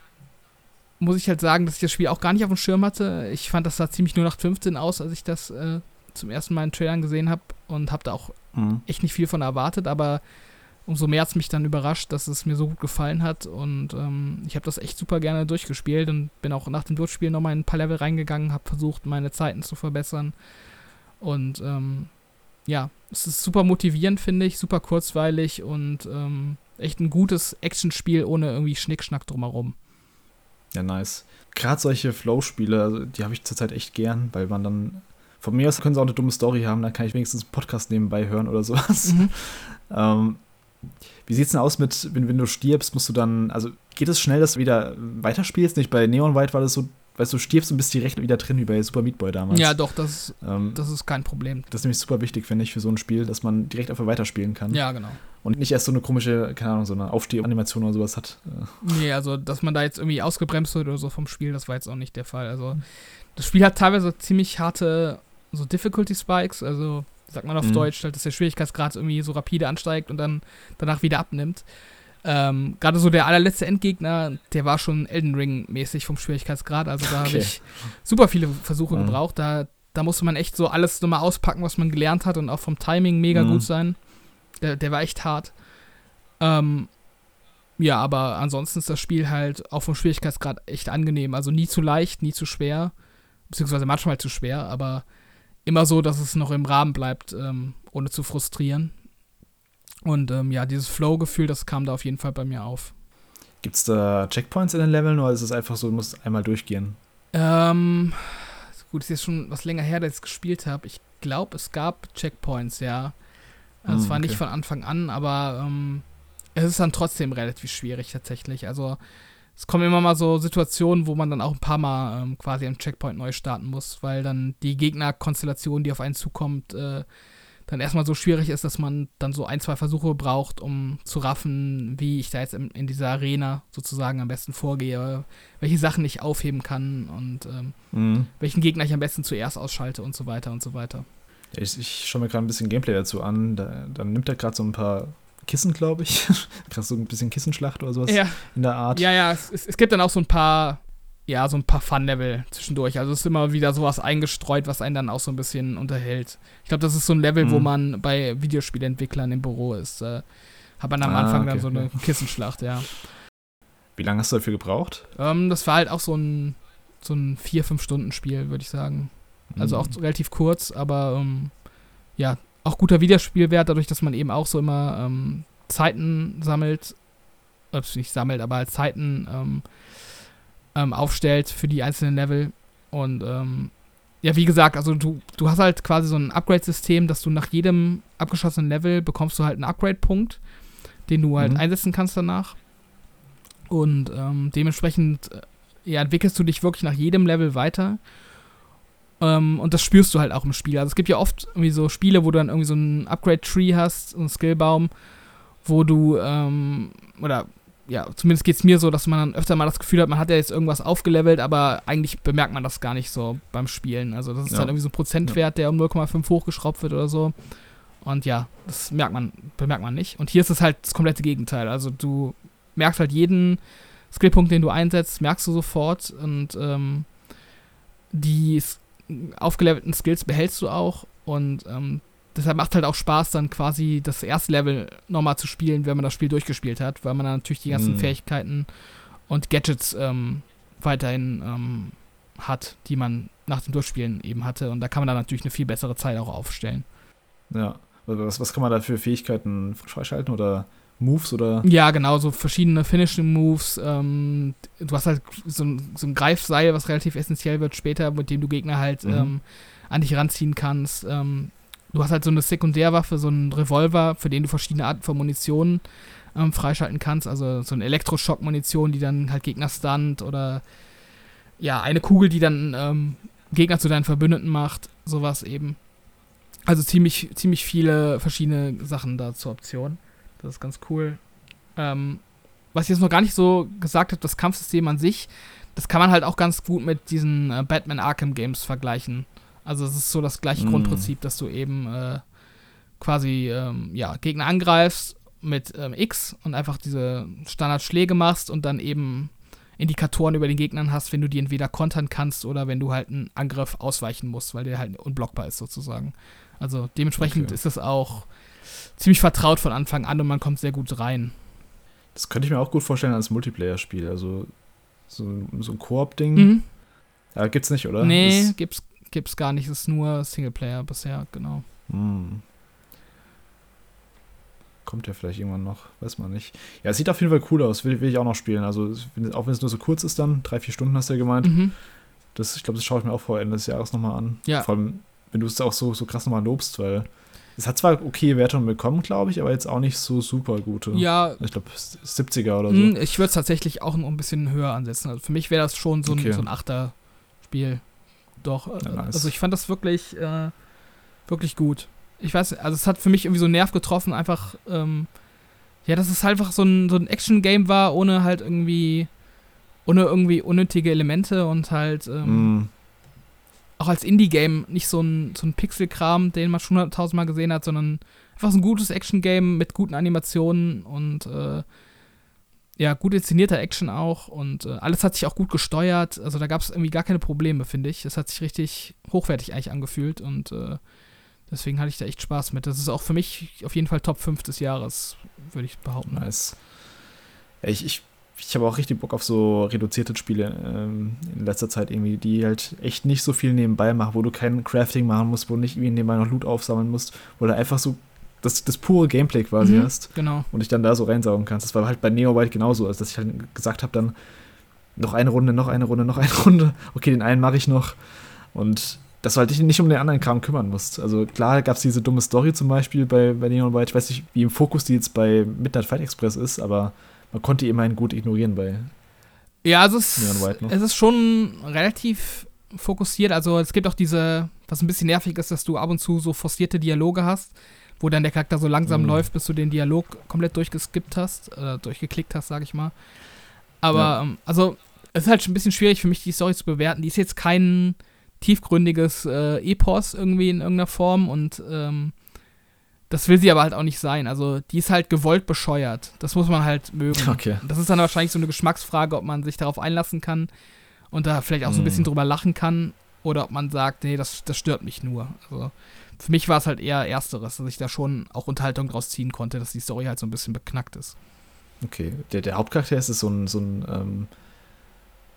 muss ich halt sagen, dass ich das Spiel auch gar nicht auf dem Schirm hatte. Ich fand, das sah ziemlich nur nach 15 aus, als ich das äh, zum ersten Mal in Trailern gesehen habe und habe da auch mhm. echt nicht viel von erwartet, aber umso mehr hat es mich dann überrascht, dass es mir so gut gefallen hat und ähm, ich habe das echt super gerne durchgespielt und bin auch nach dem Durchspielen nochmal in ein paar Level reingegangen, habe versucht, meine Zeiten zu verbessern und ähm, ja, es ist super motivierend, finde ich, super kurzweilig und ähm, echt ein gutes Actionspiel ohne irgendwie Schnickschnack drumherum. Ja, nice. Gerade solche Flow-Spiele, also, die habe ich zurzeit echt gern, weil man dann. Von mir aus können sie auch eine dumme Story haben, dann kann ich wenigstens einen Podcast nebenbei hören oder sowas. Mhm. [LAUGHS] ähm, wie sieht's denn aus mit, wenn, wenn du stirbst, musst du dann, also geht es schnell, dass du wieder weiterspielst? Nicht bei Neon White war das so, weißt du, stirbst und bist direkt wieder drin, wie bei Super Meat Boy damals. Ja, doch, das, ähm, das ist kein Problem. Das ist nämlich super wichtig, finde ich, für so ein Spiel, dass man direkt einfach weiterspielen kann. Ja, genau. Und nicht erst so eine komische, keine Ahnung, so eine Aufstehanimation oder sowas hat. Nee, also, dass man da jetzt irgendwie ausgebremst wird oder so vom Spiel, das war jetzt auch nicht der Fall. Also, das Spiel hat teilweise ziemlich harte, so Difficulty Spikes, also, sagt man auf mhm. Deutsch, halt, dass der Schwierigkeitsgrad irgendwie so rapide ansteigt und dann danach wieder abnimmt. Ähm, Gerade so der allerletzte Endgegner, der war schon Elden Ring-mäßig vom Schwierigkeitsgrad. Also da okay. habe ich super viele Versuche mhm. gebraucht. Da, da musste man echt so alles nochmal auspacken, was man gelernt hat und auch vom Timing mega mhm. gut sein. Der, der war echt hart. Ähm, ja, aber ansonsten ist das Spiel halt auch vom Schwierigkeitsgrad echt angenehm. Also nie zu leicht, nie zu schwer. Beziehungsweise manchmal zu schwer, aber immer so, dass es noch im Rahmen bleibt, ähm, ohne zu frustrieren. Und ähm, ja, dieses Flow-Gefühl, das kam da auf jeden Fall bei mir auf. Gibt es da Checkpoints in den Leveln oder ist es einfach so, du musst einmal durchgehen? Ähm, gut, ist jetzt schon was länger her, dass ich es gespielt habe. Ich glaube, es gab Checkpoints, ja. Also, es mm, war okay. nicht von Anfang an, aber ähm, es ist dann trotzdem relativ schwierig tatsächlich. Also es kommen immer mal so Situationen, wo man dann auch ein paar Mal ähm, quasi am Checkpoint neu starten muss, weil dann die Gegnerkonstellation, die auf einen zukommt, äh, dann erstmal so schwierig ist, dass man dann so ein, zwei Versuche braucht, um zu raffen, wie ich da jetzt in, in dieser Arena sozusagen am besten vorgehe, welche Sachen ich aufheben kann und ähm, mhm. welchen Gegner ich am besten zuerst ausschalte und so weiter und so weiter. Ich, ich schaue mir gerade ein bisschen Gameplay dazu an. Da, dann nimmt er gerade so ein paar Kissen, glaube ich. [LAUGHS] Gerade so ein bisschen Kissenschlacht oder sowas ja. in der Art. Ja, ja, es, es, gibt dann auch so ein paar ja, so ein paar Fun-Level zwischendurch. Also es ist immer wieder sowas eingestreut, was einen dann auch so ein bisschen unterhält. Ich glaube, das ist so ein Level, mhm. wo man bei Videospielentwicklern im Büro ist. Äh, hat man am ah, Anfang okay, dann so eine okay. [LAUGHS] Kissenschlacht, ja. Wie lange hast du dafür gebraucht? Ähm, das war halt auch so ein, so ein 4-5-Stunden-Spiel, würde ich sagen. Also mhm. auch relativ kurz, aber ähm, ja, auch guter Videospielwert, dadurch, dass man eben auch so immer ähm, Zeiten sammelt. Äh, nicht sammelt, aber halt Zeiten ähm, ähm, aufstellt für die einzelnen Level. Und ähm, ja, wie gesagt, also du, du hast halt quasi so ein Upgrade-System, dass du nach jedem abgeschossenen Level bekommst du halt einen Upgrade-Punkt, den du halt mhm. einsetzen kannst danach. Und ähm, dementsprechend äh, ja, entwickelst du dich wirklich nach jedem Level weiter. Ähm, und das spürst du halt auch im Spiel. Also es gibt ja oft irgendwie so Spiele, wo du dann irgendwie so einen Upgrade-Tree hast, einen Skillbaum, wo du, ähm, oder ja, zumindest geht es mir so, dass man dann öfter mal das Gefühl hat, man hat ja jetzt irgendwas aufgelevelt, aber eigentlich bemerkt man das gar nicht so beim Spielen. Also das ist ja. dann irgendwie so ein Prozentwert, der um 0,5 hochgeschraubt wird oder so. Und ja, das merkt man, bemerkt man nicht. Und hier ist es halt das komplette Gegenteil. Also du merkst halt jeden Skillpunkt, den du einsetzt, merkst du sofort und ähm, die aufgelevelten Skills behältst du auch und ähm, deshalb macht halt auch Spaß, dann quasi das erste Level nochmal zu spielen, wenn man das Spiel durchgespielt hat, weil man dann natürlich die ganzen mhm. Fähigkeiten und Gadgets ähm, weiterhin ähm, hat, die man nach dem Durchspielen eben hatte. Und da kann man dann natürlich eine viel bessere Zeit auch aufstellen. Ja. Was, was kann man da für Fähigkeiten freischalten oder Moves oder? Ja, genau, so verschiedene Finishing Moves. Ähm, du hast halt so ein, so ein Greifseil, was relativ essentiell wird später, mit dem du Gegner halt mhm. ähm, an dich ranziehen kannst. Ähm, du hast halt so eine Sekundärwaffe, so einen Revolver, für den du verschiedene Arten von Munition ähm, freischalten kannst. Also so eine Elektroschock-Munition, die dann halt Gegner stunt oder ja, eine Kugel, die dann ähm, Gegner zu deinen Verbündeten macht. Sowas eben. Also ziemlich, ziemlich viele verschiedene Sachen da zur Option. Das ist ganz cool. Ähm, was ich jetzt noch gar nicht so gesagt habe, das Kampfsystem an sich, das kann man halt auch ganz gut mit diesen äh, Batman Arkham Games vergleichen. Also es ist so das gleiche mm. Grundprinzip, dass du eben äh, quasi ähm, ja, Gegner angreifst mit ähm, X und einfach diese Standardschläge machst und dann eben Indikatoren über den Gegnern hast, wenn du die entweder kontern kannst oder wenn du halt einen Angriff ausweichen musst, weil der halt unblockbar ist sozusagen. Also dementsprechend okay. ist das auch ziemlich vertraut von Anfang an und man kommt sehr gut rein. Das könnte ich mir auch gut vorstellen als Multiplayer-Spiel. Also so, so ein Koop-Ding. Mhm. Ja, gibt's nicht, oder? Nee, das gibt's, gibt es gar nicht. Es ist nur Singleplayer bisher, genau. Hm. Kommt ja vielleicht irgendwann noch, weiß man nicht. Ja, es sieht auf jeden Fall cool aus, will, will ich auch noch spielen. Also, auch wenn es nur so kurz ist, dann, drei, vier Stunden hast du ja gemeint. Mhm. Das, ich glaube, das schaue ich mir auch vor Ende des Jahres nochmal an. Ja. Vor allem, wenn du es auch so, so krass nochmal lobst, weil es hat zwar okay Wertungen bekommen, glaube ich, aber jetzt auch nicht so super gute. Ja. Ich glaube 70er oder so. Hm, ich würde es tatsächlich auch noch ein bisschen höher ansetzen. Also für mich wäre das schon so ein, okay. so ein Achter Spiel. Doch. Ja, nice. Also ich fand das wirklich, äh, wirklich gut. Ich weiß, also es hat für mich irgendwie so einen Nerv getroffen, einfach, ähm, ja, dass es halt einfach so ein, so ein Action-Game war, ohne halt irgendwie, ohne irgendwie unnötige Elemente und halt, ähm, Mm, auch als Indie-Game nicht so ein, so ein Pixel-Kram, den man schon tausendmal gesehen hat, sondern einfach so ein gutes Action-Game mit guten Animationen und äh, ja, gut inszenierter Action auch und äh, alles hat sich auch gut gesteuert. Also da gab es irgendwie gar keine Probleme, finde ich. Das hat sich richtig hochwertig eigentlich angefühlt und äh, deswegen hatte ich da echt Spaß mit. Das ist auch für mich auf jeden Fall Top 5 des Jahres, würde ich behaupten. nice. Ich ich, ich habe auch richtig Bock auf so reduzierte Spiele ähm, in letzter Zeit irgendwie, die halt echt nicht so viel nebenbei machen, wo du kein Crafting machen musst, wo du nicht irgendwie nebenbei noch Loot aufsammeln musst, wo du einfach so das, das pure Gameplay quasi Mhm, hast. Genau. und dich dann da so reinsaugen kannst. Das war halt bei Neo White genauso, also dass ich halt gesagt habe, dann noch eine Runde, noch eine Runde, noch eine [LAUGHS] Runde. Okay, den einen mache ich noch. Und dass du halt dich nicht um den anderen Kram kümmern musst. Also klar gab es diese dumme Story zum Beispiel bei, bei Neo White. Ich weiß nicht, wie im Fokus die jetzt bei Midnight Fight Express ist, aber man konnte immerhin gut ignorieren bei. Ja, also es, White noch. es ist schon relativ fokussiert. Also es gibt auch diese, was ein bisschen nervig ist, dass du ab und zu so forcierte Dialoge hast, wo dann der Charakter so langsam Mhm. läuft, bis du den Dialog komplett durchgeskippt hast, äh, durchgeklickt hast, sag ich mal. Aber, Ja. ähm, also, es ist halt schon ein bisschen schwierig für mich, die Story zu bewerten. Die ist jetzt kein tiefgründiges äh, Epos irgendwie in irgendeiner Form und ähm, das will sie aber halt auch nicht sein. Also, die ist halt gewollt bescheuert. Das muss man halt mögen. [LAUGHS] Okay. Das ist dann wahrscheinlich so eine Geschmacksfrage, ob man sich darauf einlassen kann und da vielleicht auch so ein bisschen drüber lachen kann oder ob man sagt, nee, das, das stört mich nur. Also für mich war es halt eher Ersteres, dass ich da schon auch Unterhaltung draus ziehen konnte, dass die Story halt so ein bisschen beknackt ist. Okay. Der, der Hauptcharakter ist es so ein, so ein, ähm,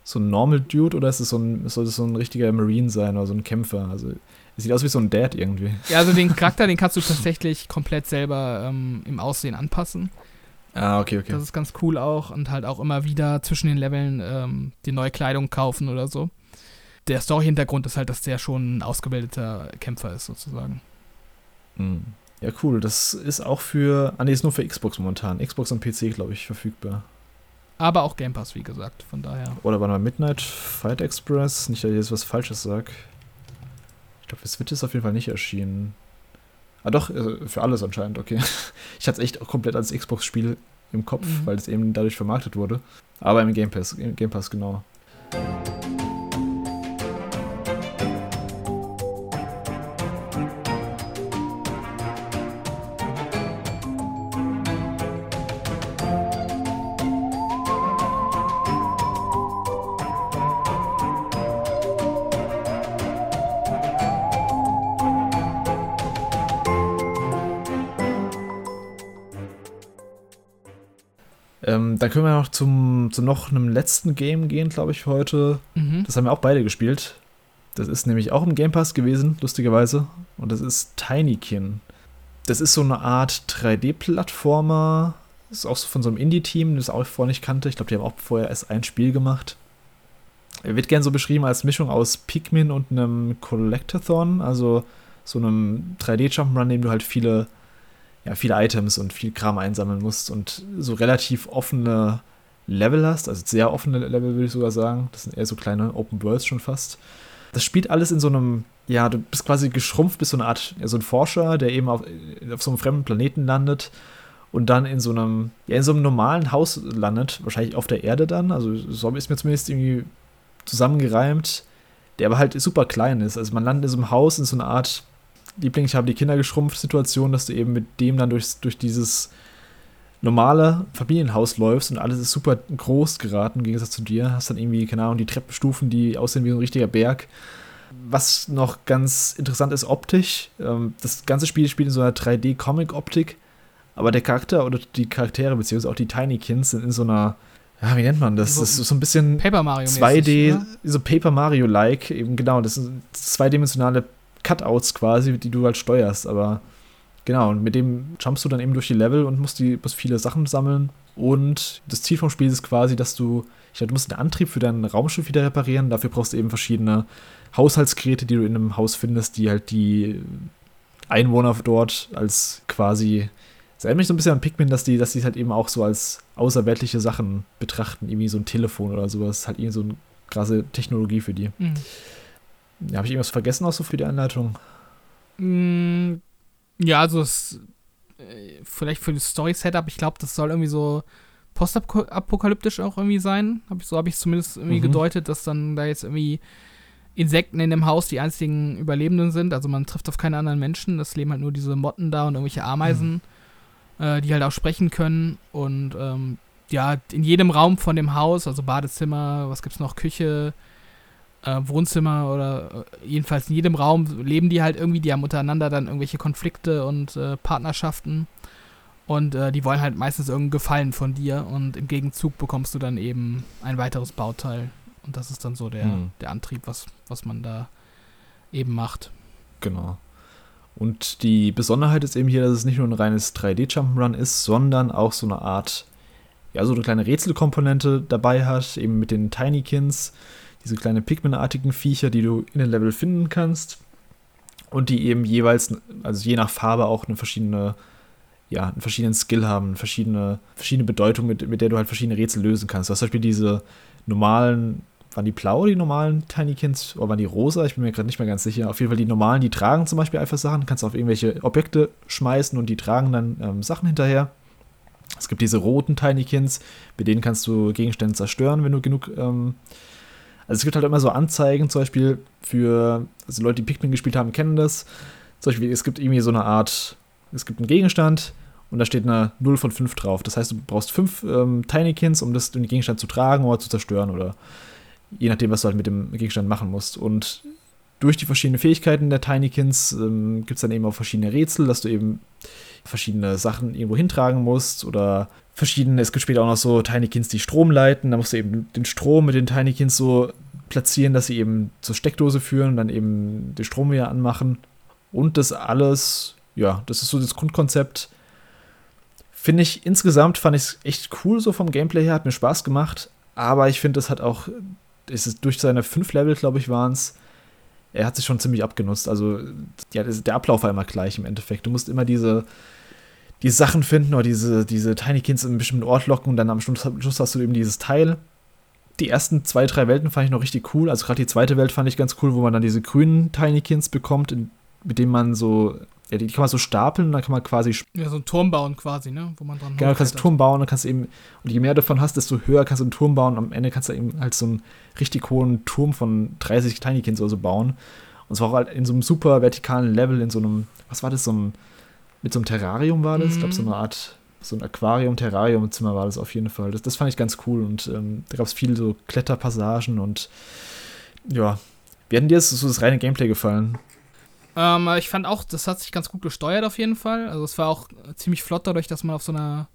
so ein Normal Dude oder ist es so ein, soll es so ein richtiger Marine sein oder so ein Kämpfer? Also sieht aus wie so ein Dad irgendwie. Ja, also den Charakter, den kannst du tatsächlich komplett selber ähm, im Aussehen anpassen. Ah, okay, okay. Das ist ganz cool auch und halt auch immer wieder zwischen den Leveln ähm, die neue Kleidung kaufen oder so. Der Story-Hintergrund ist halt, dass der schon ein ausgebildeter Kämpfer ist, sozusagen. Mhm. Ja, cool. Das ist auch für. Ah, nee, ist nur für Xbox momentan. Xbox und PC, glaube ich, verfügbar. Aber auch Game Pass, wie gesagt, von daher. Oder war mal Midnight Fight Express? Nicht, dass ich jetzt was Falsches sag. Ich glaube, für Switch ist auf jeden Fall nicht erschienen. Ah, doch, äh, für alles anscheinend, okay. [LAUGHS] Ich hatte es echt auch komplett als Xbox-Spiel im Kopf, Mhm. weil es eben dadurch vermarktet wurde. Aber im Game Pass, im Game Pass, genau. Ähm, dann können wir noch zum, zu noch einem letzten Game gehen, glaube ich, heute. Mhm. Das haben wir auch beide gespielt. Das ist nämlich auch im Game Pass gewesen, lustigerweise. Und das ist Tinykin. Das ist so eine Art 3D-Plattformer. Ist auch so von so einem Indie-Team, das ich auch vorher nicht kannte. Ich glaube, die haben auch vorher erst ein Spiel gemacht. Er wird gern so beschrieben als Mischung aus Pikmin und einem Collectathon, also so einem 3D-Jump'n'Run, in dem du halt viele, ja, viele Items und viel Kram einsammeln musst und so relativ offene Level hast, also sehr offene Level würde ich sogar sagen. Das sind eher so kleine Open Worlds schon fast. Das spielt alles in so einem, ja, du bist quasi geschrumpft, bist so eine Art, ja, so ein Forscher, der eben auf, auf so einem fremden Planeten landet und dann in so einem, ja, in so einem normalen Haus landet, wahrscheinlich auf der Erde dann, also so ist mir zumindest irgendwie zusammengereimt, der aber halt super klein ist. Also man landet in so einem Haus, in so einer Art Liebling, ich habe die Kinder geschrumpft Situation, dass du eben mit dem dann durch, durch dieses normale Familienhaus läufst und alles ist super groß geraten im Gegensatz zu dir. Hast dann irgendwie, keine Ahnung, die Treppenstufen, die aussehen wie so ein richtiger Berg. Was noch ganz interessant ist optisch, ähm, das ganze Spiel spielt in so einer 3D-Comic-Optik, aber der Charakter oder die Charaktere, beziehungsweise auch die Tiny Kins sind in so einer, ja, wie nennt man das? So- Das ist so ein bisschen Paper Mario 2D, so Paper Mario-like, eben genau, das sind zweidimensionale Cutouts quasi, die du halt steuerst, aber genau, und mit dem jumpst du dann eben durch die Level und musst, die, musst viele Sachen sammeln und das Ziel vom Spiel ist quasi, dass du, ich glaube, du musst den Antrieb für dein Raumschiff wieder reparieren, dafür brauchst du eben verschiedene Haushaltsgeräte, die du in einem Haus findest, die halt die Einwohner dort als quasi es erinnert mich so ein bisschen an Pikmin, dass die, dass die halt eben auch so als außerweltliche Sachen betrachten, irgendwie so ein Telefon oder sowas, halt irgendwie so ein krasse Technologie für die. Mhm. Ja, Habe ich irgendwas vergessen auch so für die Anleitung? Mm, Ja, also es, äh, vielleicht für das Story-Setup, ich glaube, das soll irgendwie so postapokalyptisch auch irgendwie sein. Hab ich, so habe ich es zumindest irgendwie Mhm. gedeutet, dass dann da jetzt irgendwie Insekten in dem Haus die einzigen Überlebenden sind. Also man trifft auf keine anderen Menschen. Das leben halt nur diese Motten da und irgendwelche Ameisen, äh, die halt auch sprechen können. Und ähm, ja, in jedem Raum von dem Haus, also Badezimmer, was gibt's noch, Küche, äh, Wohnzimmer oder äh, jedenfalls in jedem Raum leben die halt irgendwie, die haben untereinander dann irgendwelche Konflikte und äh, Partnerschaften. Und äh, die wollen halt meistens irgendeinen Gefallen von dir und im Gegenzug bekommst du dann eben ein weiteres Bauteil. Und das ist dann so der, Hm. der Antrieb, was, was man da eben macht. Genau. Und die Besonderheit ist eben hier, dass es nicht nur ein reines 3D-Jump'n'Run ist, sondern auch so eine Art, ja, so eine kleine Rätselkomponente dabei hat, eben mit den Tinykins, diese kleinen Pikmin-artigen Viecher, die du in den Level finden kannst. Und die eben jeweils, also je nach Farbe auch eine verschiedene, ja, einen verschiedenen Skill haben, verschiedene, verschiedene Bedeutung, mit, mit der du halt verschiedene Rätsel lösen kannst. Du hast zum Beispiel diese normalen, waren die blau, die normalen Tinykins, oder waren die rosa? Ich bin mir gerade nicht mehr ganz sicher. Auf jeden Fall die normalen, die tragen zum Beispiel einfach Sachen, kannst auf irgendwelche Objekte schmeißen und die tragen dann ähm, Sachen hinterher. Es gibt diese roten Tinykins, mit denen kannst du Gegenstände zerstören, wenn du genug. Ähm also es gibt halt immer so Anzeigen, zum Beispiel für, also Leute, die Pikmin gespielt haben, kennen das. Zum Beispiel, es gibt irgendwie so eine Art, es gibt einen Gegenstand und da steht eine 0 von 5 drauf. Das heißt, du brauchst 5 ähm, Tinykins, um das, den Gegenstand zu tragen oder zu zerstören oder je nachdem, was du halt mit dem Gegenstand machen musst. Und durch die verschiedenen Fähigkeiten der Tinykins ähm, gibt es dann eben auch verschiedene Rätsel, dass du eben verschiedene Sachen irgendwo hintragen musst oder verschiedene, es gibt später auch noch so Tinykins, die Strom leiten, da musst du eben den Strom mit den Tinykins so platzieren, dass sie eben zur Steckdose führen und dann eben den Strom wieder anmachen. Und das alles, ja, das ist so das Grundkonzept. Finde ich insgesamt, fand ich es echt cool so vom Gameplay her, hat mir Spaß gemacht, aber ich finde, das hat auch, es durch seine fünf Level, glaube ich, waren es, er hat sich schon ziemlich abgenutzt. Also, ja, der Ablauf war immer gleich im Endeffekt. Du musst immer diese, die Sachen finden oder diese, diese Tinykins in einen bestimmten Ort locken und dann am Schluss, am Schluss hast du eben dieses Teil. Die ersten zwei, drei Welten fand ich noch richtig cool. Also gerade die zweite Welt fand ich ganz cool, wo man dann diese grünen Tinykins bekommt, in, mit denen man so, ja, die kann man so stapeln und dann kann man quasi Ja, so ein Turm bauen quasi, ne? Wo man dran Genau, du kannst einen. Turm bauen, dann kannst du eben, und je mehr davon hast, desto höher kannst du einen Turm bauen. Und am Ende kannst du eben halt so einen richtig hohen Turm von 30 Tinykins oder so bauen. Und zwar auch halt in so einem super vertikalen Level, in so einem, was war das, so einem, mit so einem Terrarium war das? Ich glaube, so Mhm. eine Art, so ein Aquarium-Terrarium-Zimmer war das auf jeden Fall. Das, das fand ich ganz cool und ähm, da gab es viele so Kletterpassagen und ja. Wie hat dir das, so das reine Gameplay gefallen? Ähm, ich fand auch, das hat sich ganz gut gesteuert auf jeden Fall. Also es war auch ziemlich flott dadurch, dass man auf so einer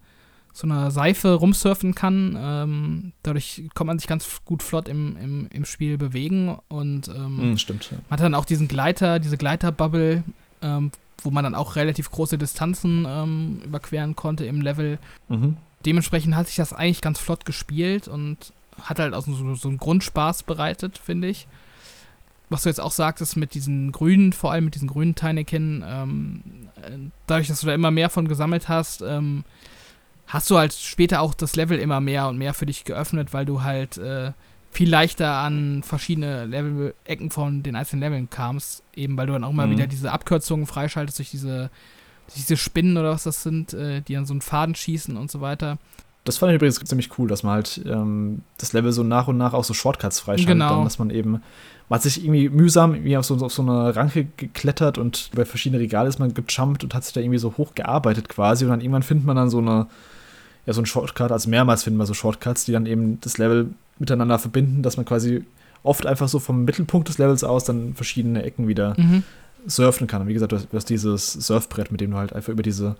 so einer Seife rumsurfen kann. Ähm, dadurch kann man sich ganz gut flott im, im, im Spiel bewegen und ähm, Hm, stimmt. Ja. man hat dann auch diesen Gleiter, diese Gleiterbubble, ähm, wo man dann auch relativ große Distanzen ähm, überqueren konnte im Level. Mhm. Dementsprechend hat sich das eigentlich ganz flott gespielt und hat halt auch so, so einen Grundspaß bereitet, finde ich. Was du jetzt auch sagtest mit diesen grünen, vor allem mit diesen grünen Tinykin, ähm, äh, dadurch, dass du da immer mehr von gesammelt hast, ähm, hast du halt später auch das Level immer mehr und mehr für dich geöffnet, weil du halt äh, viel leichter an verschiedene Level-Ecken von den einzelnen Leveln kamst, eben weil du dann auch immer Mhm. wieder diese Abkürzungen freischaltest durch diese, diese Spinnen oder was das sind, äh, die an so einen Faden schießen und so weiter. Das fand ich übrigens ziemlich cool, dass man halt ähm, das Level so nach und nach auch so Shortcuts freischaltet. Genau. Dann, dass man eben, man hat sich irgendwie mühsam irgendwie auf so, auf so eine Ranke geklettert und bei verschiedenen Regale ist man gejumpt und hat sich da irgendwie so hochgearbeitet quasi. Und dann irgendwann findet man dann so eine, ja, so ein Shortcut, also mehrmals finden wir so Shortcuts, die dann eben das Level miteinander verbinden, dass man quasi oft einfach so vom Mittelpunkt des Levels aus dann verschiedene Ecken wieder Mhm. surfen kann. Und wie gesagt, du hast, du hast dieses Surfbrett, mit dem du halt einfach über diese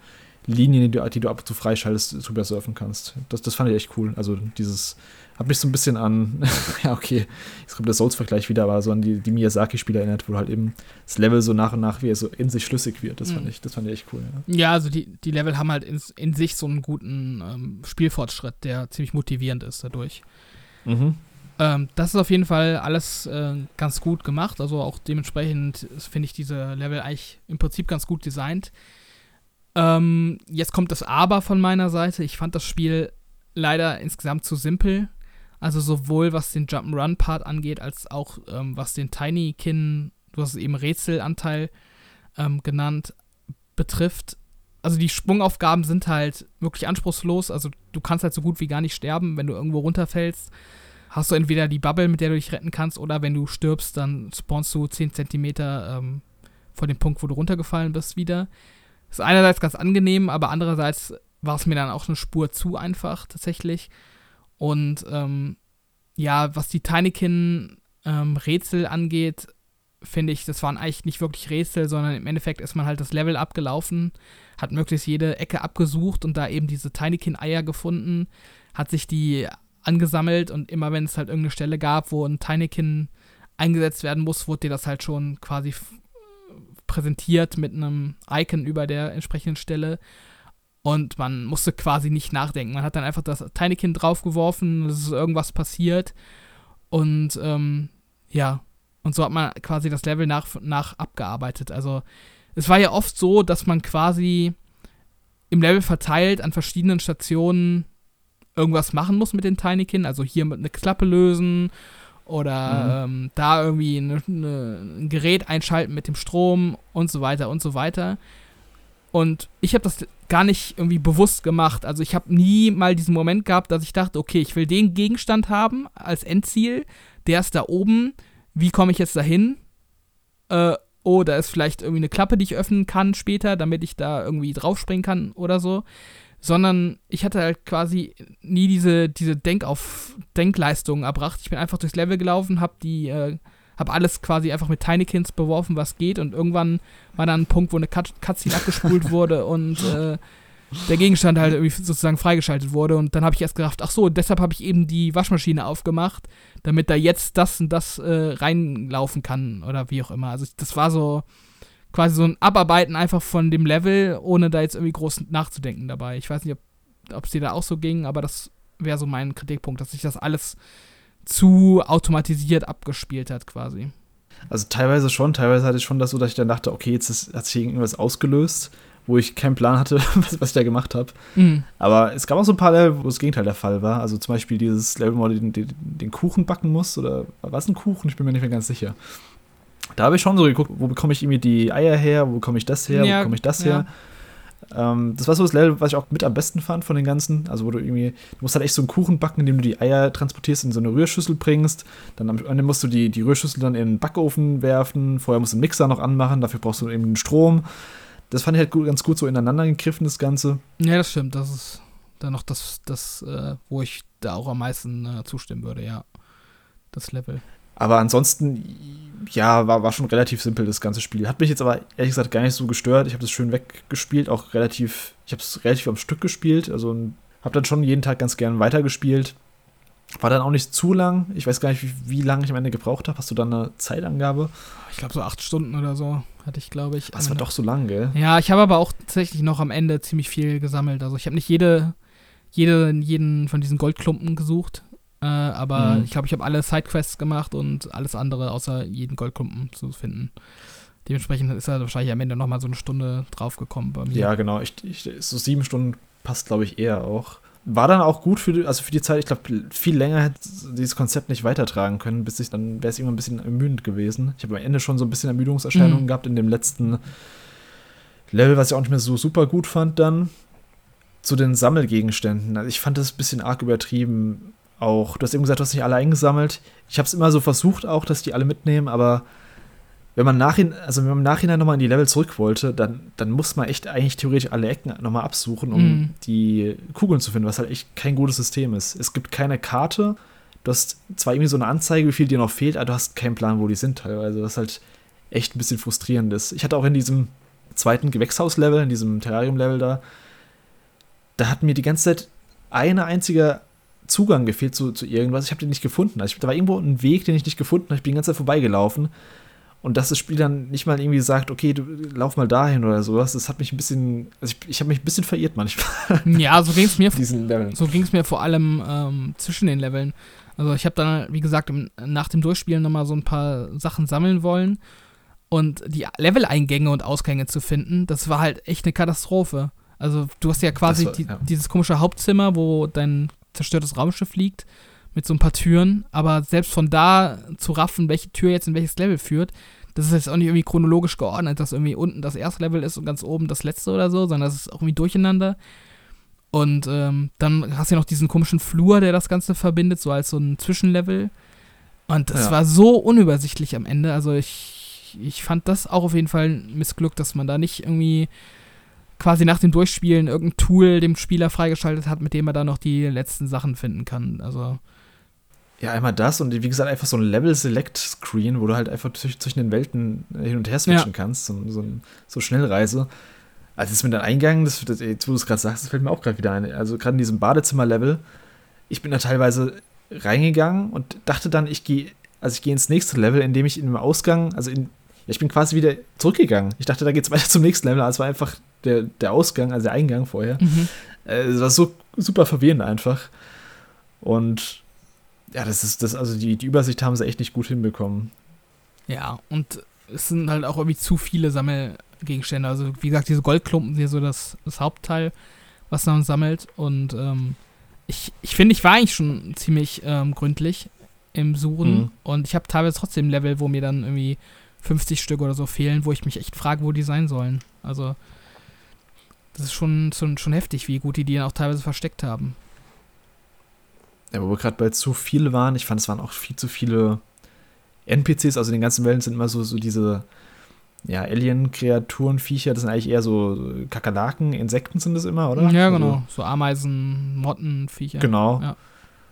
Linien, die du, die du ab und zu freischaltest, drüber surfen kannst. Das, das fand ich echt cool. Also dieses hat mich so ein bisschen an, [LAUGHS] ja okay, jetzt kommt der Souls-Vergleich wieder, aber so an die, die Miyazaki-Spiele erinnert, wo halt eben das Level so nach und nach wie er so in sich schlüssig wird. Das fand Mhm. ich, das fand ich echt cool. Ja. Ja, also die, die Level haben halt in, in sich so einen guten ähm, Spielfortschritt, der ziemlich motivierend ist dadurch. Mhm. Ähm, das ist auf jeden Fall alles äh, ganz gut gemacht. Also auch dementsprechend finde ich diese Level eigentlich im Prinzip ganz gut designt. Ähm, jetzt kommt das Aber von meiner Seite. Ich fand das Spiel leider insgesamt zu simpel. Also sowohl was den Jump'n'Run-Part angeht, als auch ähm, was den Tinykin, du hast es eben Rätselanteil ähm, genannt, betrifft. Also die Sprungaufgaben sind halt wirklich anspruchslos. Also du kannst halt so gut wie gar nicht sterben, wenn du irgendwo runterfällst. Hast du entweder die Bubble, mit der du dich retten kannst, oder wenn du stirbst, dann spawnst du 10 Zentimeter ähm, vor dem Punkt, wo du runtergefallen bist, wieder. Ist einerseits ganz angenehm, aber andererseits war es mir dann auch eine Spur zu einfach tatsächlich. Und ähm, ja, was die Tinykin-Rätsel ähm, angeht, finde ich, das waren eigentlich nicht wirklich Rätsel, sondern im Endeffekt ist man halt das Level abgelaufen, hat möglichst jede Ecke abgesucht und da eben diese Tinykin-Eier gefunden, hat sich die angesammelt und immer wenn es halt irgendeine Stelle gab, wo ein Tinykin eingesetzt werden muss, wurde dir das halt schon quasi präsentiert mit einem Icon über der entsprechenden Stelle und man musste quasi nicht nachdenken. Man hat dann einfach das Tinykin draufgeworfen, es ist irgendwas passiert. Und ähm, ja, und so hat man quasi das Level nach, nach abgearbeitet. Also es war ja oft so, dass man quasi im Level verteilt an verschiedenen Stationen irgendwas machen muss mit den Tinykin. Also hier eine Klappe lösen oder mhm. ähm, da irgendwie eine, eine, ein Gerät einschalten mit dem Strom und so weiter und so weiter. Und ich habe das gar nicht irgendwie bewusst gemacht. Also ich habe nie mal diesen Moment gehabt, dass ich dachte, okay, ich will den Gegenstand haben als Endziel. Der ist da oben. Wie komme ich jetzt dahin? Äh, oh, da ist vielleicht irgendwie eine Klappe, die ich öffnen kann später, damit ich da irgendwie draufspringen kann oder so. Sondern ich hatte halt quasi nie diese, diese Denkauf Denkleistungen erbracht. Ich bin einfach durchs Level gelaufen, habe die äh, habe alles quasi einfach mit Tinykins beworfen, was geht. Und irgendwann war dann ein Punkt, wo eine Cutscene abgespult [LAUGHS] wurde und äh, der Gegenstand halt irgendwie sozusagen freigeschaltet wurde. Und dann habe ich erst gedacht, ach so, deshalb habe ich eben die Waschmaschine aufgemacht, damit da jetzt das und das äh, reinlaufen kann oder wie auch immer. Also das war so quasi so ein Abarbeiten einfach von dem Level, ohne da jetzt irgendwie groß nachzudenken dabei. Ich weiß nicht, ob es dir da auch so ging, aber das wäre so mein Kritikpunkt, dass ich das alles zu automatisiert abgespielt hat, quasi. Also teilweise schon, teilweise hatte ich schon das so, dass ich dann dachte, okay, jetzt ist, hat sich irgendwas ausgelöst, wo ich keinen Plan hatte, [LAUGHS] was, was ich da gemacht habe. Mhm. Aber es gab auch so ein paar Level, wo das Gegenteil der Fall war. Also zum Beispiel dieses Level, wo man den, den, den Kuchen backen muss, oder war es ein Kuchen? Ich bin mir nicht mehr ganz sicher. Da habe ich schon so geguckt, wo bekomme ich irgendwie die Eier her, wo bekomme ich das her, ja, wo bekomme ich das ja. her. Ähm, das war so das Level, was ich auch mit am besten fand von den ganzen. Also, wo du irgendwie, du musst halt echt so einen Kuchen backen, indem du die Eier transportierst in so eine Rührschüssel bringst. Dann am Ende musst du die, die Rührschüssel dann in den Backofen werfen. Vorher musst du einen Mixer noch anmachen, dafür brauchst du eben den Strom. Das fand ich halt gut, ganz gut so ineinander gegriffen, das Ganze. Ja, das stimmt. Das ist dann noch das, das äh, wo ich da auch am meisten äh, zustimmen würde, ja. Das Level. Aber ansonsten, ja, war, war schon relativ simpel, das ganze Spiel. Hat mich jetzt aber ehrlich gesagt gar nicht so gestört. Ich habe das schön weggespielt, auch relativ, ich habe es relativ am Stück gespielt. Also habe dann schon jeden Tag ganz gern weitergespielt. War dann auch nicht zu lang. Ich weiß gar nicht, wie, wie lange ich am Ende gebraucht habe. Hast du dann eine Zeitangabe? Ich glaube, so acht Stunden oder so hatte ich, glaube ich. Das war doch so lang, gell? Ja, ich habe aber auch tatsächlich noch am Ende ziemlich viel gesammelt. Also ich habe nicht jede, jede, jeden von diesen Goldklumpen gesucht. Äh, aber mhm. ich glaube, ich habe alle Sidequests gemacht und alles andere außer jeden Goldklumpen zu finden. Dementsprechend ist er wahrscheinlich am Ende nochmal so eine Stunde draufgekommen bei mir. Ja, genau. Ich, ich, so sieben Stunden passt, glaube ich, eher auch. War dann auch gut für die, also für die Zeit, ich glaube, viel länger hätte dieses Konzept nicht weitertragen können, bis ich dann wäre es immer ein bisschen ermüdend gewesen. Ich habe am Ende schon so ein bisschen Ermüdungserscheinungen mhm. gehabt in dem letzten Level, was ich auch nicht mehr so super gut fand dann. Zu den Sammelgegenständen. Also ich fand das ein bisschen arg übertrieben auch, du hast eben gesagt, du hast nicht alle eingesammelt. Ich habe es immer so versucht auch, dass die alle mitnehmen, aber wenn man, nachhin, also wenn man im Nachhinein nochmal in die Level zurück wollte, dann, dann muss man echt eigentlich theoretisch alle Ecken nochmal absuchen, um mm. die Kugeln zu finden, was halt echt kein gutes System ist. Es gibt keine Karte. Du hast zwar irgendwie so eine Anzeige, wie viel dir noch fehlt, aber du hast keinen Plan, wo die sind teilweise. Was halt echt ein bisschen frustrierend ist. Ich hatte auch in diesem zweiten Gewächshaus-Level, in diesem Terrarium-Level da, da hat mir die ganze Zeit eine einzige Zugang gefehlt zu, zu irgendwas. Ich habe den nicht gefunden. Also ich, da war irgendwo ein Weg, den ich nicht gefunden habe. Ich bin die ganze Zeit vorbeigelaufen. Und dass das Spiel dann nicht mal irgendwie sagt, okay, du lauf mal dahin oder sowas, das hat mich ein bisschen, also ich, ich habe mich ein bisschen verirrt manchmal. [LAUGHS] Ja, so ging es mir. Diesen Leveln. So ging es mir vor allem ähm, zwischen den Leveln. Also ich habe dann, wie gesagt, im, nach dem Durchspielen nochmal so ein paar Sachen sammeln wollen. Und die Level-Eingänge und Ausgänge zu finden, das war halt echt eine Katastrophe. Also du hast ja quasi war, die, ja. dieses komische Hauptzimmer, wo dein zerstörtes Raumschiff liegt, mit so ein paar Türen, aber selbst von da zu raffen, welche Tür jetzt in welches Level führt, das ist jetzt auch nicht irgendwie chronologisch geordnet, dass irgendwie unten das erste Level ist und ganz oben das letzte oder so, sondern das ist auch irgendwie durcheinander. Und ähm, dann hast du ja noch diesen komischen Flur, der das Ganze verbindet, so als so ein Zwischenlevel. Und das ja. war so unübersichtlich am Ende. Also ich, ich fand das auch auf jeden Fall ein Missglück, dass man da nicht irgendwie quasi nach dem Durchspielen irgendein Tool dem Spieler freigeschaltet hat, mit dem er da noch die letzten Sachen finden kann. Also. Ja, einmal das und wie gesagt, einfach so ein Level-Select-Screen, wo du halt einfach zwischen den Welten hin und her switchen ja. kannst. So, so, so Schnellreise. Also das mit dem Eingang, das, das, jetzt, wo du es gerade sagst, das fällt mir auch gerade wieder ein. Also gerade in diesem Badezimmer-Level, ich bin da teilweise reingegangen und dachte dann, ich gehe, also ich gehe ins nächste Level, indem ich in dem Ausgang, also in, ja, ich bin quasi wieder zurückgegangen. Ich dachte, da geht es weiter zum nächsten Level, aber es war einfach der, der Ausgang, also der Eingang vorher. Mhm. Äh, es war so super verwirrend einfach. Und ja, das ist das, also die, die Übersicht haben sie echt nicht gut hinbekommen. Ja, und es sind halt auch irgendwie zu viele Sammelgegenstände. Also, wie gesagt, diese Goldklumpen sind hier so das, das Hauptteil, was man sammelt. Und ähm, ich, ich finde, ich war eigentlich schon ziemlich ähm, gründlich im Suchen. Mhm. Und ich habe teilweise trotzdem Level, wo mir dann irgendwie 50 Stück oder so fehlen, wo ich mich echt frage, wo die sein sollen. Also, das ist schon, schon, schon heftig, wie gut die die dann auch teilweise versteckt haben. Ja, wo wir gerade bei zu viel waren, ich fand, es waren auch viel zu viele NPCs, also in den ganzen Wellen sind immer so, so diese ja, Alien-Kreaturen, Viecher, das sind eigentlich eher so Kakerlaken, Insekten sind das immer, oder? Ja, genau. Also, so Ameisen, Motten, Viecher. Genau. Ja.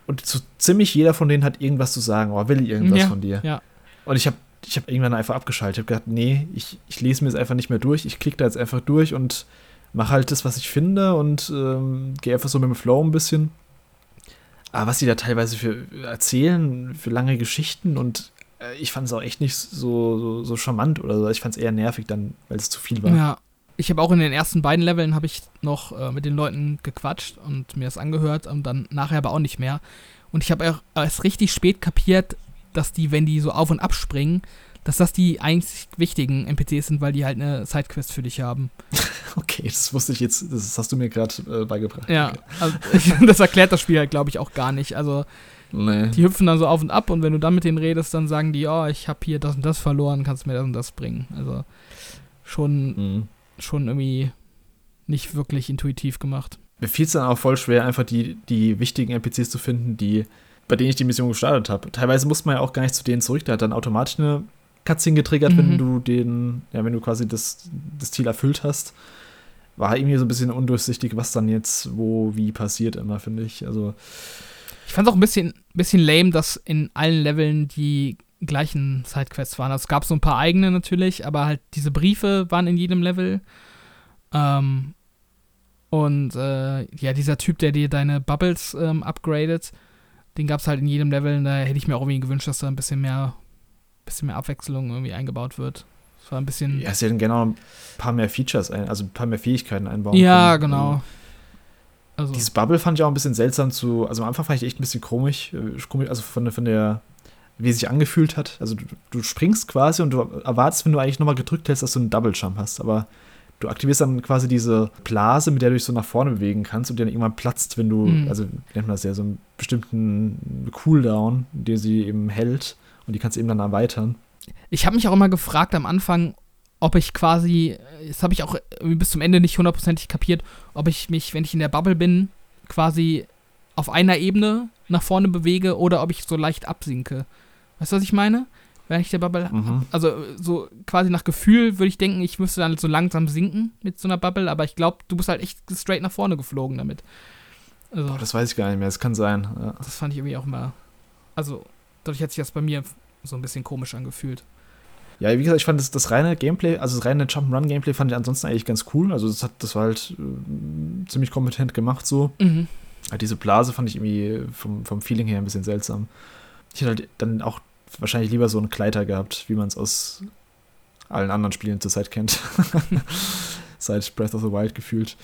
Und so ziemlich jeder von denen hat irgendwas zu sagen, oder will irgendwas ja, von dir. Ja. Und ich habe ich hab irgendwann einfach abgeschaltet. Ich habe gedacht, nee, ich, ich lese mir es einfach nicht mehr durch. Ich klicke da jetzt einfach durch und mache halt das, was ich finde und ähm, gehe einfach so mit dem Flow ein bisschen. Aber was die da teilweise für erzählen, für lange Geschichten und äh, ich fand es auch echt nicht so, so, so charmant oder so. Ich fand es eher nervig dann, weil es zu viel war. Ja. Ich habe auch in den ersten beiden Leveln habe ich noch äh, mit den Leuten gequatscht und mir das angehört und dann nachher aber auch nicht mehr. Und ich habe erst richtig spät kapiert, dass die, wenn die so auf und ab springen, dass das die einzig wichtigen NPCs sind, weil die halt eine Sidequest für dich haben. [LAUGHS] Okay, das wusste ich jetzt, das hast du mir gerade äh, beigebracht. Ja, also [LAUGHS] das erklärt das Spiel halt, glaube ich, auch gar nicht. Also, nee. die hüpfen dann so auf und ab und wenn du dann mit denen redest, dann sagen die, oh, ich habe hier das und das verloren, kannst du mir das und das bringen. Also, schon, mhm. schon irgendwie nicht wirklich intuitiv gemacht. Mir fiel es dann auch voll schwer, einfach die, die wichtigen NPCs zu finden, die, bei denen ich die Mission gestartet habe. Teilweise muss man ja auch gar nicht zu denen zurück, da hat dann automatisch eine Cutscene getriggert, mhm. wenn du den, ja, wenn du quasi das, das Ziel erfüllt hast. War irgendwie so ein bisschen undurchsichtig, was dann jetzt wo, wie passiert immer, finde ich. Also. Ich fand es auch ein bisschen, bisschen lame, dass in allen Leveln die gleichen Sidequests waren. Also es gab so ein paar eigene natürlich, aber halt diese Briefe waren in jedem Level. Ähm, und äh, ja, dieser Typ, der dir deine Bubbles ähm, upgradet, den gab es halt in jedem Level. Da hätte ich mir auch irgendwie gewünscht, dass da ein bisschen mehr bisschen mehr Abwechslung irgendwie eingebaut wird. Es war ein bisschen. Ja, sie hätten genau ein paar mehr Features, ein, also ein paar mehr Fähigkeiten einbauen Ja, können. genau. Also. Dieses Bubble fand ich auch ein bisschen seltsam zu. Also am Anfang fand ich echt ein bisschen komisch, äh, also von, von der, wie es sich angefühlt hat. Also du, du springst quasi und du erwartest, wenn du eigentlich nochmal gedrückt hältst, dass du einen Double Jump hast. Aber du aktivierst dann quasi diese Blase, mit der du dich so nach vorne bewegen kannst und die dann irgendwann platzt, wenn du, mhm. also nennt man das ja, so einen bestimmten Cooldown, den sie eben hält und die kannst du eben dann erweitern. Ich habe mich auch immer gefragt am Anfang, ob ich quasi, das habe ich auch bis zum Ende nicht hundertprozentig kapiert, ob ich mich, wenn ich in der Bubble bin, quasi auf einer Ebene nach vorne bewege oder ob ich so leicht absinke. Weißt du, was ich meine? Wenn ich der Bubble. Mhm. Also, so quasi nach Gefühl würde ich denken, ich müsste dann so langsam sinken mit so einer Bubble, aber ich glaube, du bist halt echt straight nach vorne geflogen damit. Also, Boah, das weiß ich gar nicht mehr, das kann sein. Ja. Das fand ich irgendwie auch mal. Also, dadurch hat sich das bei mir so ein bisschen komisch angefühlt. Ja, wie gesagt, ich fand das, das reine Gameplay, also das reine Jump'n'Run-Gameplay fand ich ansonsten eigentlich ganz cool. Also das, hat, das war halt äh, ziemlich kompetent gemacht so. Mhm. Halt diese Blase fand ich irgendwie vom, vom Feeling her ein bisschen seltsam. Ich hätte halt dann auch wahrscheinlich lieber so einen Kleider gehabt, wie man es aus allen anderen Spielen zur Zeit kennt. [LAUGHS] Seit Breath of the Wild gefühlt.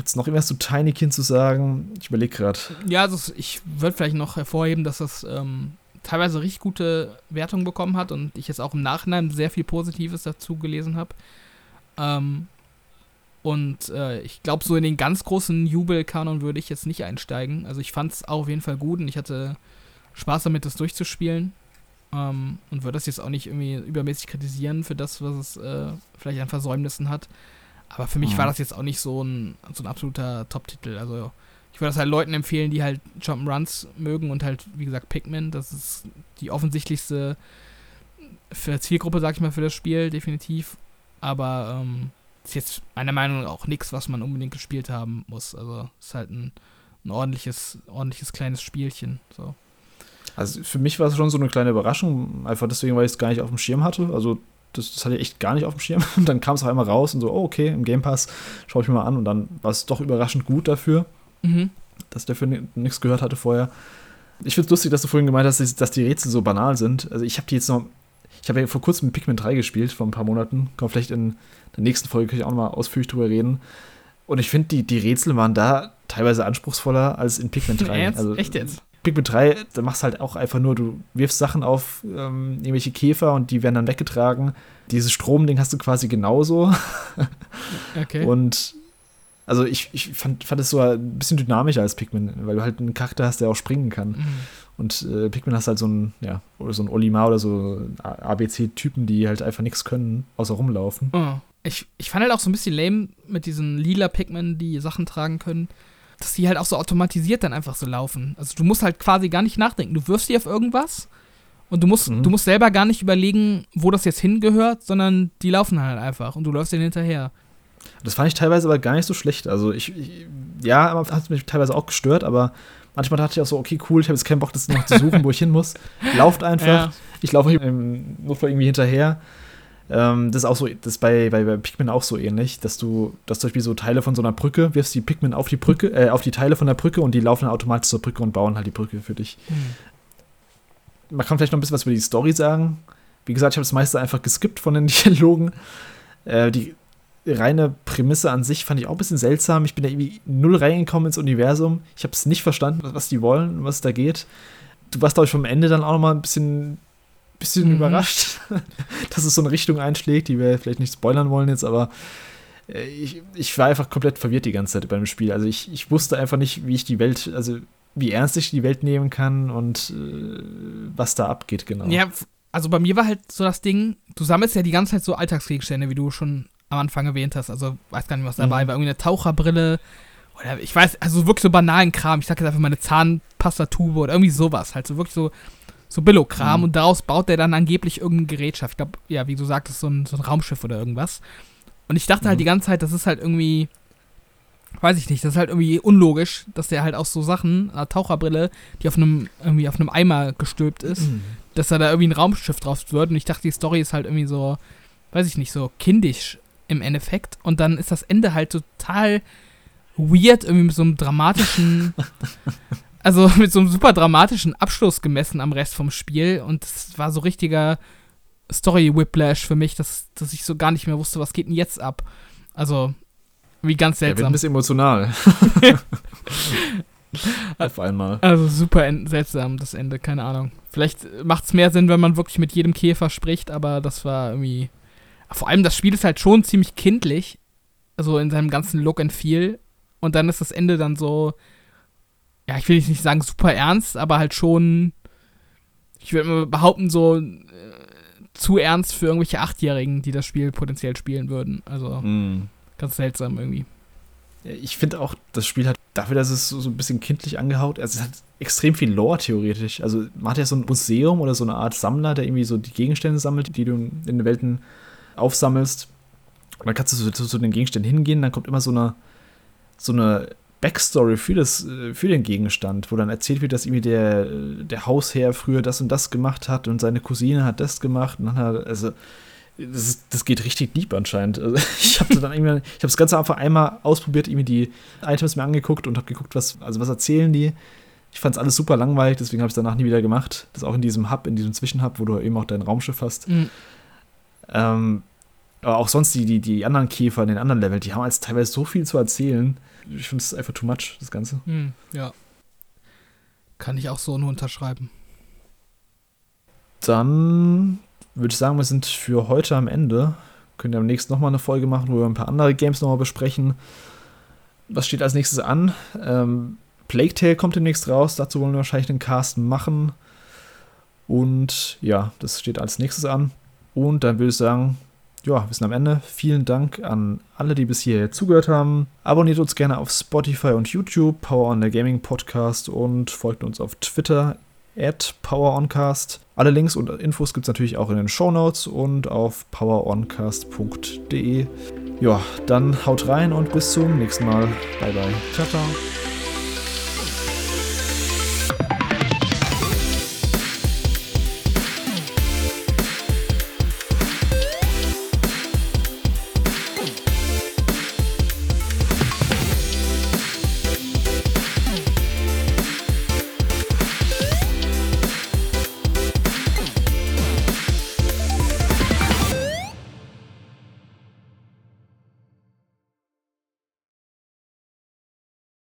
Gibt es noch irgendwas zu Tiny Kind zu sagen? Ich überlege gerade. Ja, also ich würde vielleicht noch hervorheben, dass das ähm, teilweise richtig gute Wertungen bekommen hat und ich jetzt auch im Nachhinein sehr viel Positives dazu gelesen habe. Ähm, Und äh, ich glaube, so in den ganz großen Jubelkanon würde ich jetzt nicht einsteigen. Also ich fand es auf jeden Fall gut und ich hatte Spaß damit, das durchzuspielen. Ähm, und würde das jetzt auch nicht irgendwie übermäßig kritisieren für das, was es äh, vielleicht an Versäumnissen hat. Aber für mich mhm. war das jetzt auch nicht so ein, so ein absoluter Top-Titel. Also ich würde das halt Leuten empfehlen, die halt Jump'n'Runs mögen und halt, wie gesagt, Pikmin. Das ist die offensichtlichste für Zielgruppe, sag ich mal, für das Spiel, definitiv. Aber ähm, ist jetzt meiner Meinung nach auch nichts, was man unbedingt gespielt haben muss. Also ist halt ein, ein ordentliches, ordentliches kleines Spielchen. So. Also für mich war es schon so eine kleine Überraschung, einfach deswegen, weil ich es gar nicht auf dem Schirm hatte. Also das, das hatte ich echt gar nicht auf dem Schirm. [LAUGHS] Und dann kam es auch einmal raus und so, oh, okay, im Game Pass schaue ich mir mal an. Und dann war es doch überraschend gut dafür, mhm. dass der für nichts gehört hatte vorher. Ich finde es lustig, dass du vorhin gemeint hast, dass die Rätsel so banal sind. Also ich habe die jetzt noch, ich habe ja vor kurzem Pikmin 3 gespielt, vor ein paar Monaten. Kommt vielleicht in der nächsten Folge, kann ich auch noch mal ausführlich drüber reden. Und ich finde, die, die Rätsel waren da teilweise anspruchsvoller als in Pikmin 3. Ernst? Also, Echt jetzt? Pikmin 3, da machst du halt auch einfach nur, du wirfst Sachen auf ähm, irgendwelche Käfer und die werden dann weggetragen. Dieses Stromding hast du quasi genauso. [LAUGHS] okay. Und also ich, ich fand, fand es so ein bisschen dynamischer als Pikmin, weil du halt einen Charakter hast, der auch springen kann. Mhm. Und äh, Pikmin hast halt so ein, ja, oder so ein Olimar oder so ABC-Typen, die halt einfach nichts können, außer rumlaufen. Oh. Ich, ich fand halt auch so ein bisschen lame mit diesen lila Pikmin, die Sachen tragen können dass die halt auch so automatisiert dann einfach so laufen. Also du musst halt quasi gar nicht nachdenken. Du wirfst die auf irgendwas und du musst, mhm. du musst selber gar nicht überlegen, wo das jetzt hingehört, sondern die laufen halt einfach und du läufst denen hinterher. Das fand ich teilweise aber gar nicht so schlecht. Also ich, ich ja, hat mich teilweise auch gestört, aber manchmal dachte ich auch so, okay, cool, ich habe jetzt keinen Bock, das noch zu suchen, wo ich hin muss. Lauft einfach. Ja. Ich laufe im Notfall irgendwie hinterher. Ähm, das ist auch so, das ist bei, bei, bei Pikmin auch so ähnlich, dass du, dass zum Beispiel so Teile von so einer Brücke, wirfst die Pikmin auf die Brücke, äh, auf die Teile von der Brücke und die laufen dann automatisch zur Brücke und bauen halt die Brücke für dich. Mhm. Man kann vielleicht noch ein bisschen was über die Story sagen. Wie gesagt, ich habe das meiste einfach geskippt von den [LAUGHS] Dialogen. Äh, die reine Prämisse an sich fand ich auch ein bisschen seltsam. Ich bin da irgendwie null reingekommen ins Universum. Ich habe es nicht verstanden, was die wollen, was da geht. Du warst, glaube ich, vom Ende dann auch noch mal ein bisschen bisschen mhm. überrascht, [LAUGHS] dass es so eine Richtung einschlägt, die wir vielleicht nicht spoilern wollen jetzt, aber äh, ich, ich war einfach komplett verwirrt die ganze Zeit beim Spiel. Also ich, ich wusste einfach nicht, wie ich die Welt, also wie ernst ich die Welt nehmen kann und äh, was da abgeht, genau. Ja, also bei mir war halt so das Ding, du sammelst ja die ganze Zeit so Alltagsgegenstände, wie du schon am Anfang erwähnt hast. Also weiß gar nicht, was dabei mhm. war. Irgendwie eine Taucherbrille oder ich weiß, also wirklich so banalen Kram. Ich sag jetzt einfach meine Zahnpastatube oder irgendwie sowas. Halt so wirklich so so Billo-Kram mhm. und daraus baut er dann angeblich irgendeine Gerätschaft. Ich glaube, ja, wie du sagtest, so ein, so ein Raumschiff oder irgendwas. Und ich dachte halt mhm. halt die ganze Zeit, das ist halt irgendwie, weiß ich nicht, das ist halt irgendwie unlogisch, dass der halt auch so Sachen, eine Taucherbrille, die auf einem, irgendwie auf einem Eimer gestülpt ist, mhm. dass da da irgendwie ein Raumschiff drauf wird. Und ich dachte, die Story ist halt irgendwie so, weiß ich nicht, so kindisch im Endeffekt. Und dann ist das Ende halt total weird, irgendwie mit so einem dramatischen [LAUGHS] also [LAUGHS] mit so einem super dramatischen Abschluss gemessen am Rest vom Spiel und es war so richtiger Story-Whiplash für mich, dass, dass ich so gar nicht mehr wusste, was geht denn jetzt ab. Also, wie ganz seltsam. Ja, ein bisschen emotional. [LAUGHS] Auf einmal. Also super seltsam, das Ende, keine Ahnung. Vielleicht macht es mehr Sinn, wenn man wirklich mit jedem Käfer spricht, aber das war irgendwie. Vor allem das Spiel ist halt schon ziemlich kindlich. Also in seinem ganzen Look and Feel. Und dann ist das Ende dann so ja, ich will nicht sagen super ernst, aber halt schon, ich würde mal behaupten, so äh, zu ernst für irgendwelche Achtjährigen, die das Spiel potenziell spielen würden. Also mm. ganz seltsam irgendwie. Ich finde auch, das Spiel hat dafür, dass es so, so ein bisschen kindlich angehaut, also es hat extrem viel Lore theoretisch. Also man hat ja so ein Museum oder so eine Art Sammler, der irgendwie so die Gegenstände sammelt, die du in den Welten aufsammelst. Und dann kannst du zu, zu den Gegenständen hingehen, dann kommt immer so eine, so eine Backstory für, das, äh, für den Gegenstand, wo dann erzählt wird, dass irgendwie der, der Hausherr früher das und das gemacht hat und seine Cousine hat das gemacht. Und dann hat, also, das, ist, das geht richtig deep anscheinend. Also, [LAUGHS] ich habe dann irgendwann, ich habe das Ganze einfach einmal ausprobiert, irgendwie die Items mir angeguckt und habe geguckt, was, also was erzählen die. Ich fand es alles super langweilig, deswegen habe ich es danach nie wieder gemacht. Das auch in diesem Hub, in diesem Zwischenhub, wo du eben auch dein Raumschiff hast. Mhm. Ähm, aber auch sonst die, die, die anderen Käfer in den anderen Leveln, die haben jetzt teilweise so viel zu erzählen ich finde es einfach too much, das Ganze. Hm, ja. Kann ich auch so nur unterschreiben. Dann würde ich sagen, wir sind für heute am Ende. Können wir nächsten nochmal eine Folge machen, wo wir ein paar andere Games nochmal besprechen. Was steht als nächstes an? Ähm, Plague Tale kommt demnächst raus. Dazu wollen wir wahrscheinlich einen Cast machen. Und ja, das steht als nächstes an. Und dann würde ich sagen, ja, wir sind am Ende. Vielen Dank an alle, die bis hierher zugehört haben. Abonniert uns gerne auf Spotify und YouTube, Power on the Gaming Podcast und folgt uns auf Twitter at PowerOncast. Alle Links und Infos gibt es natürlich auch in den Show Notes und auf poweroncast.de. Ja, dann haut rein und bis zum nächsten Mal. Bye bye. Ciao, ciao.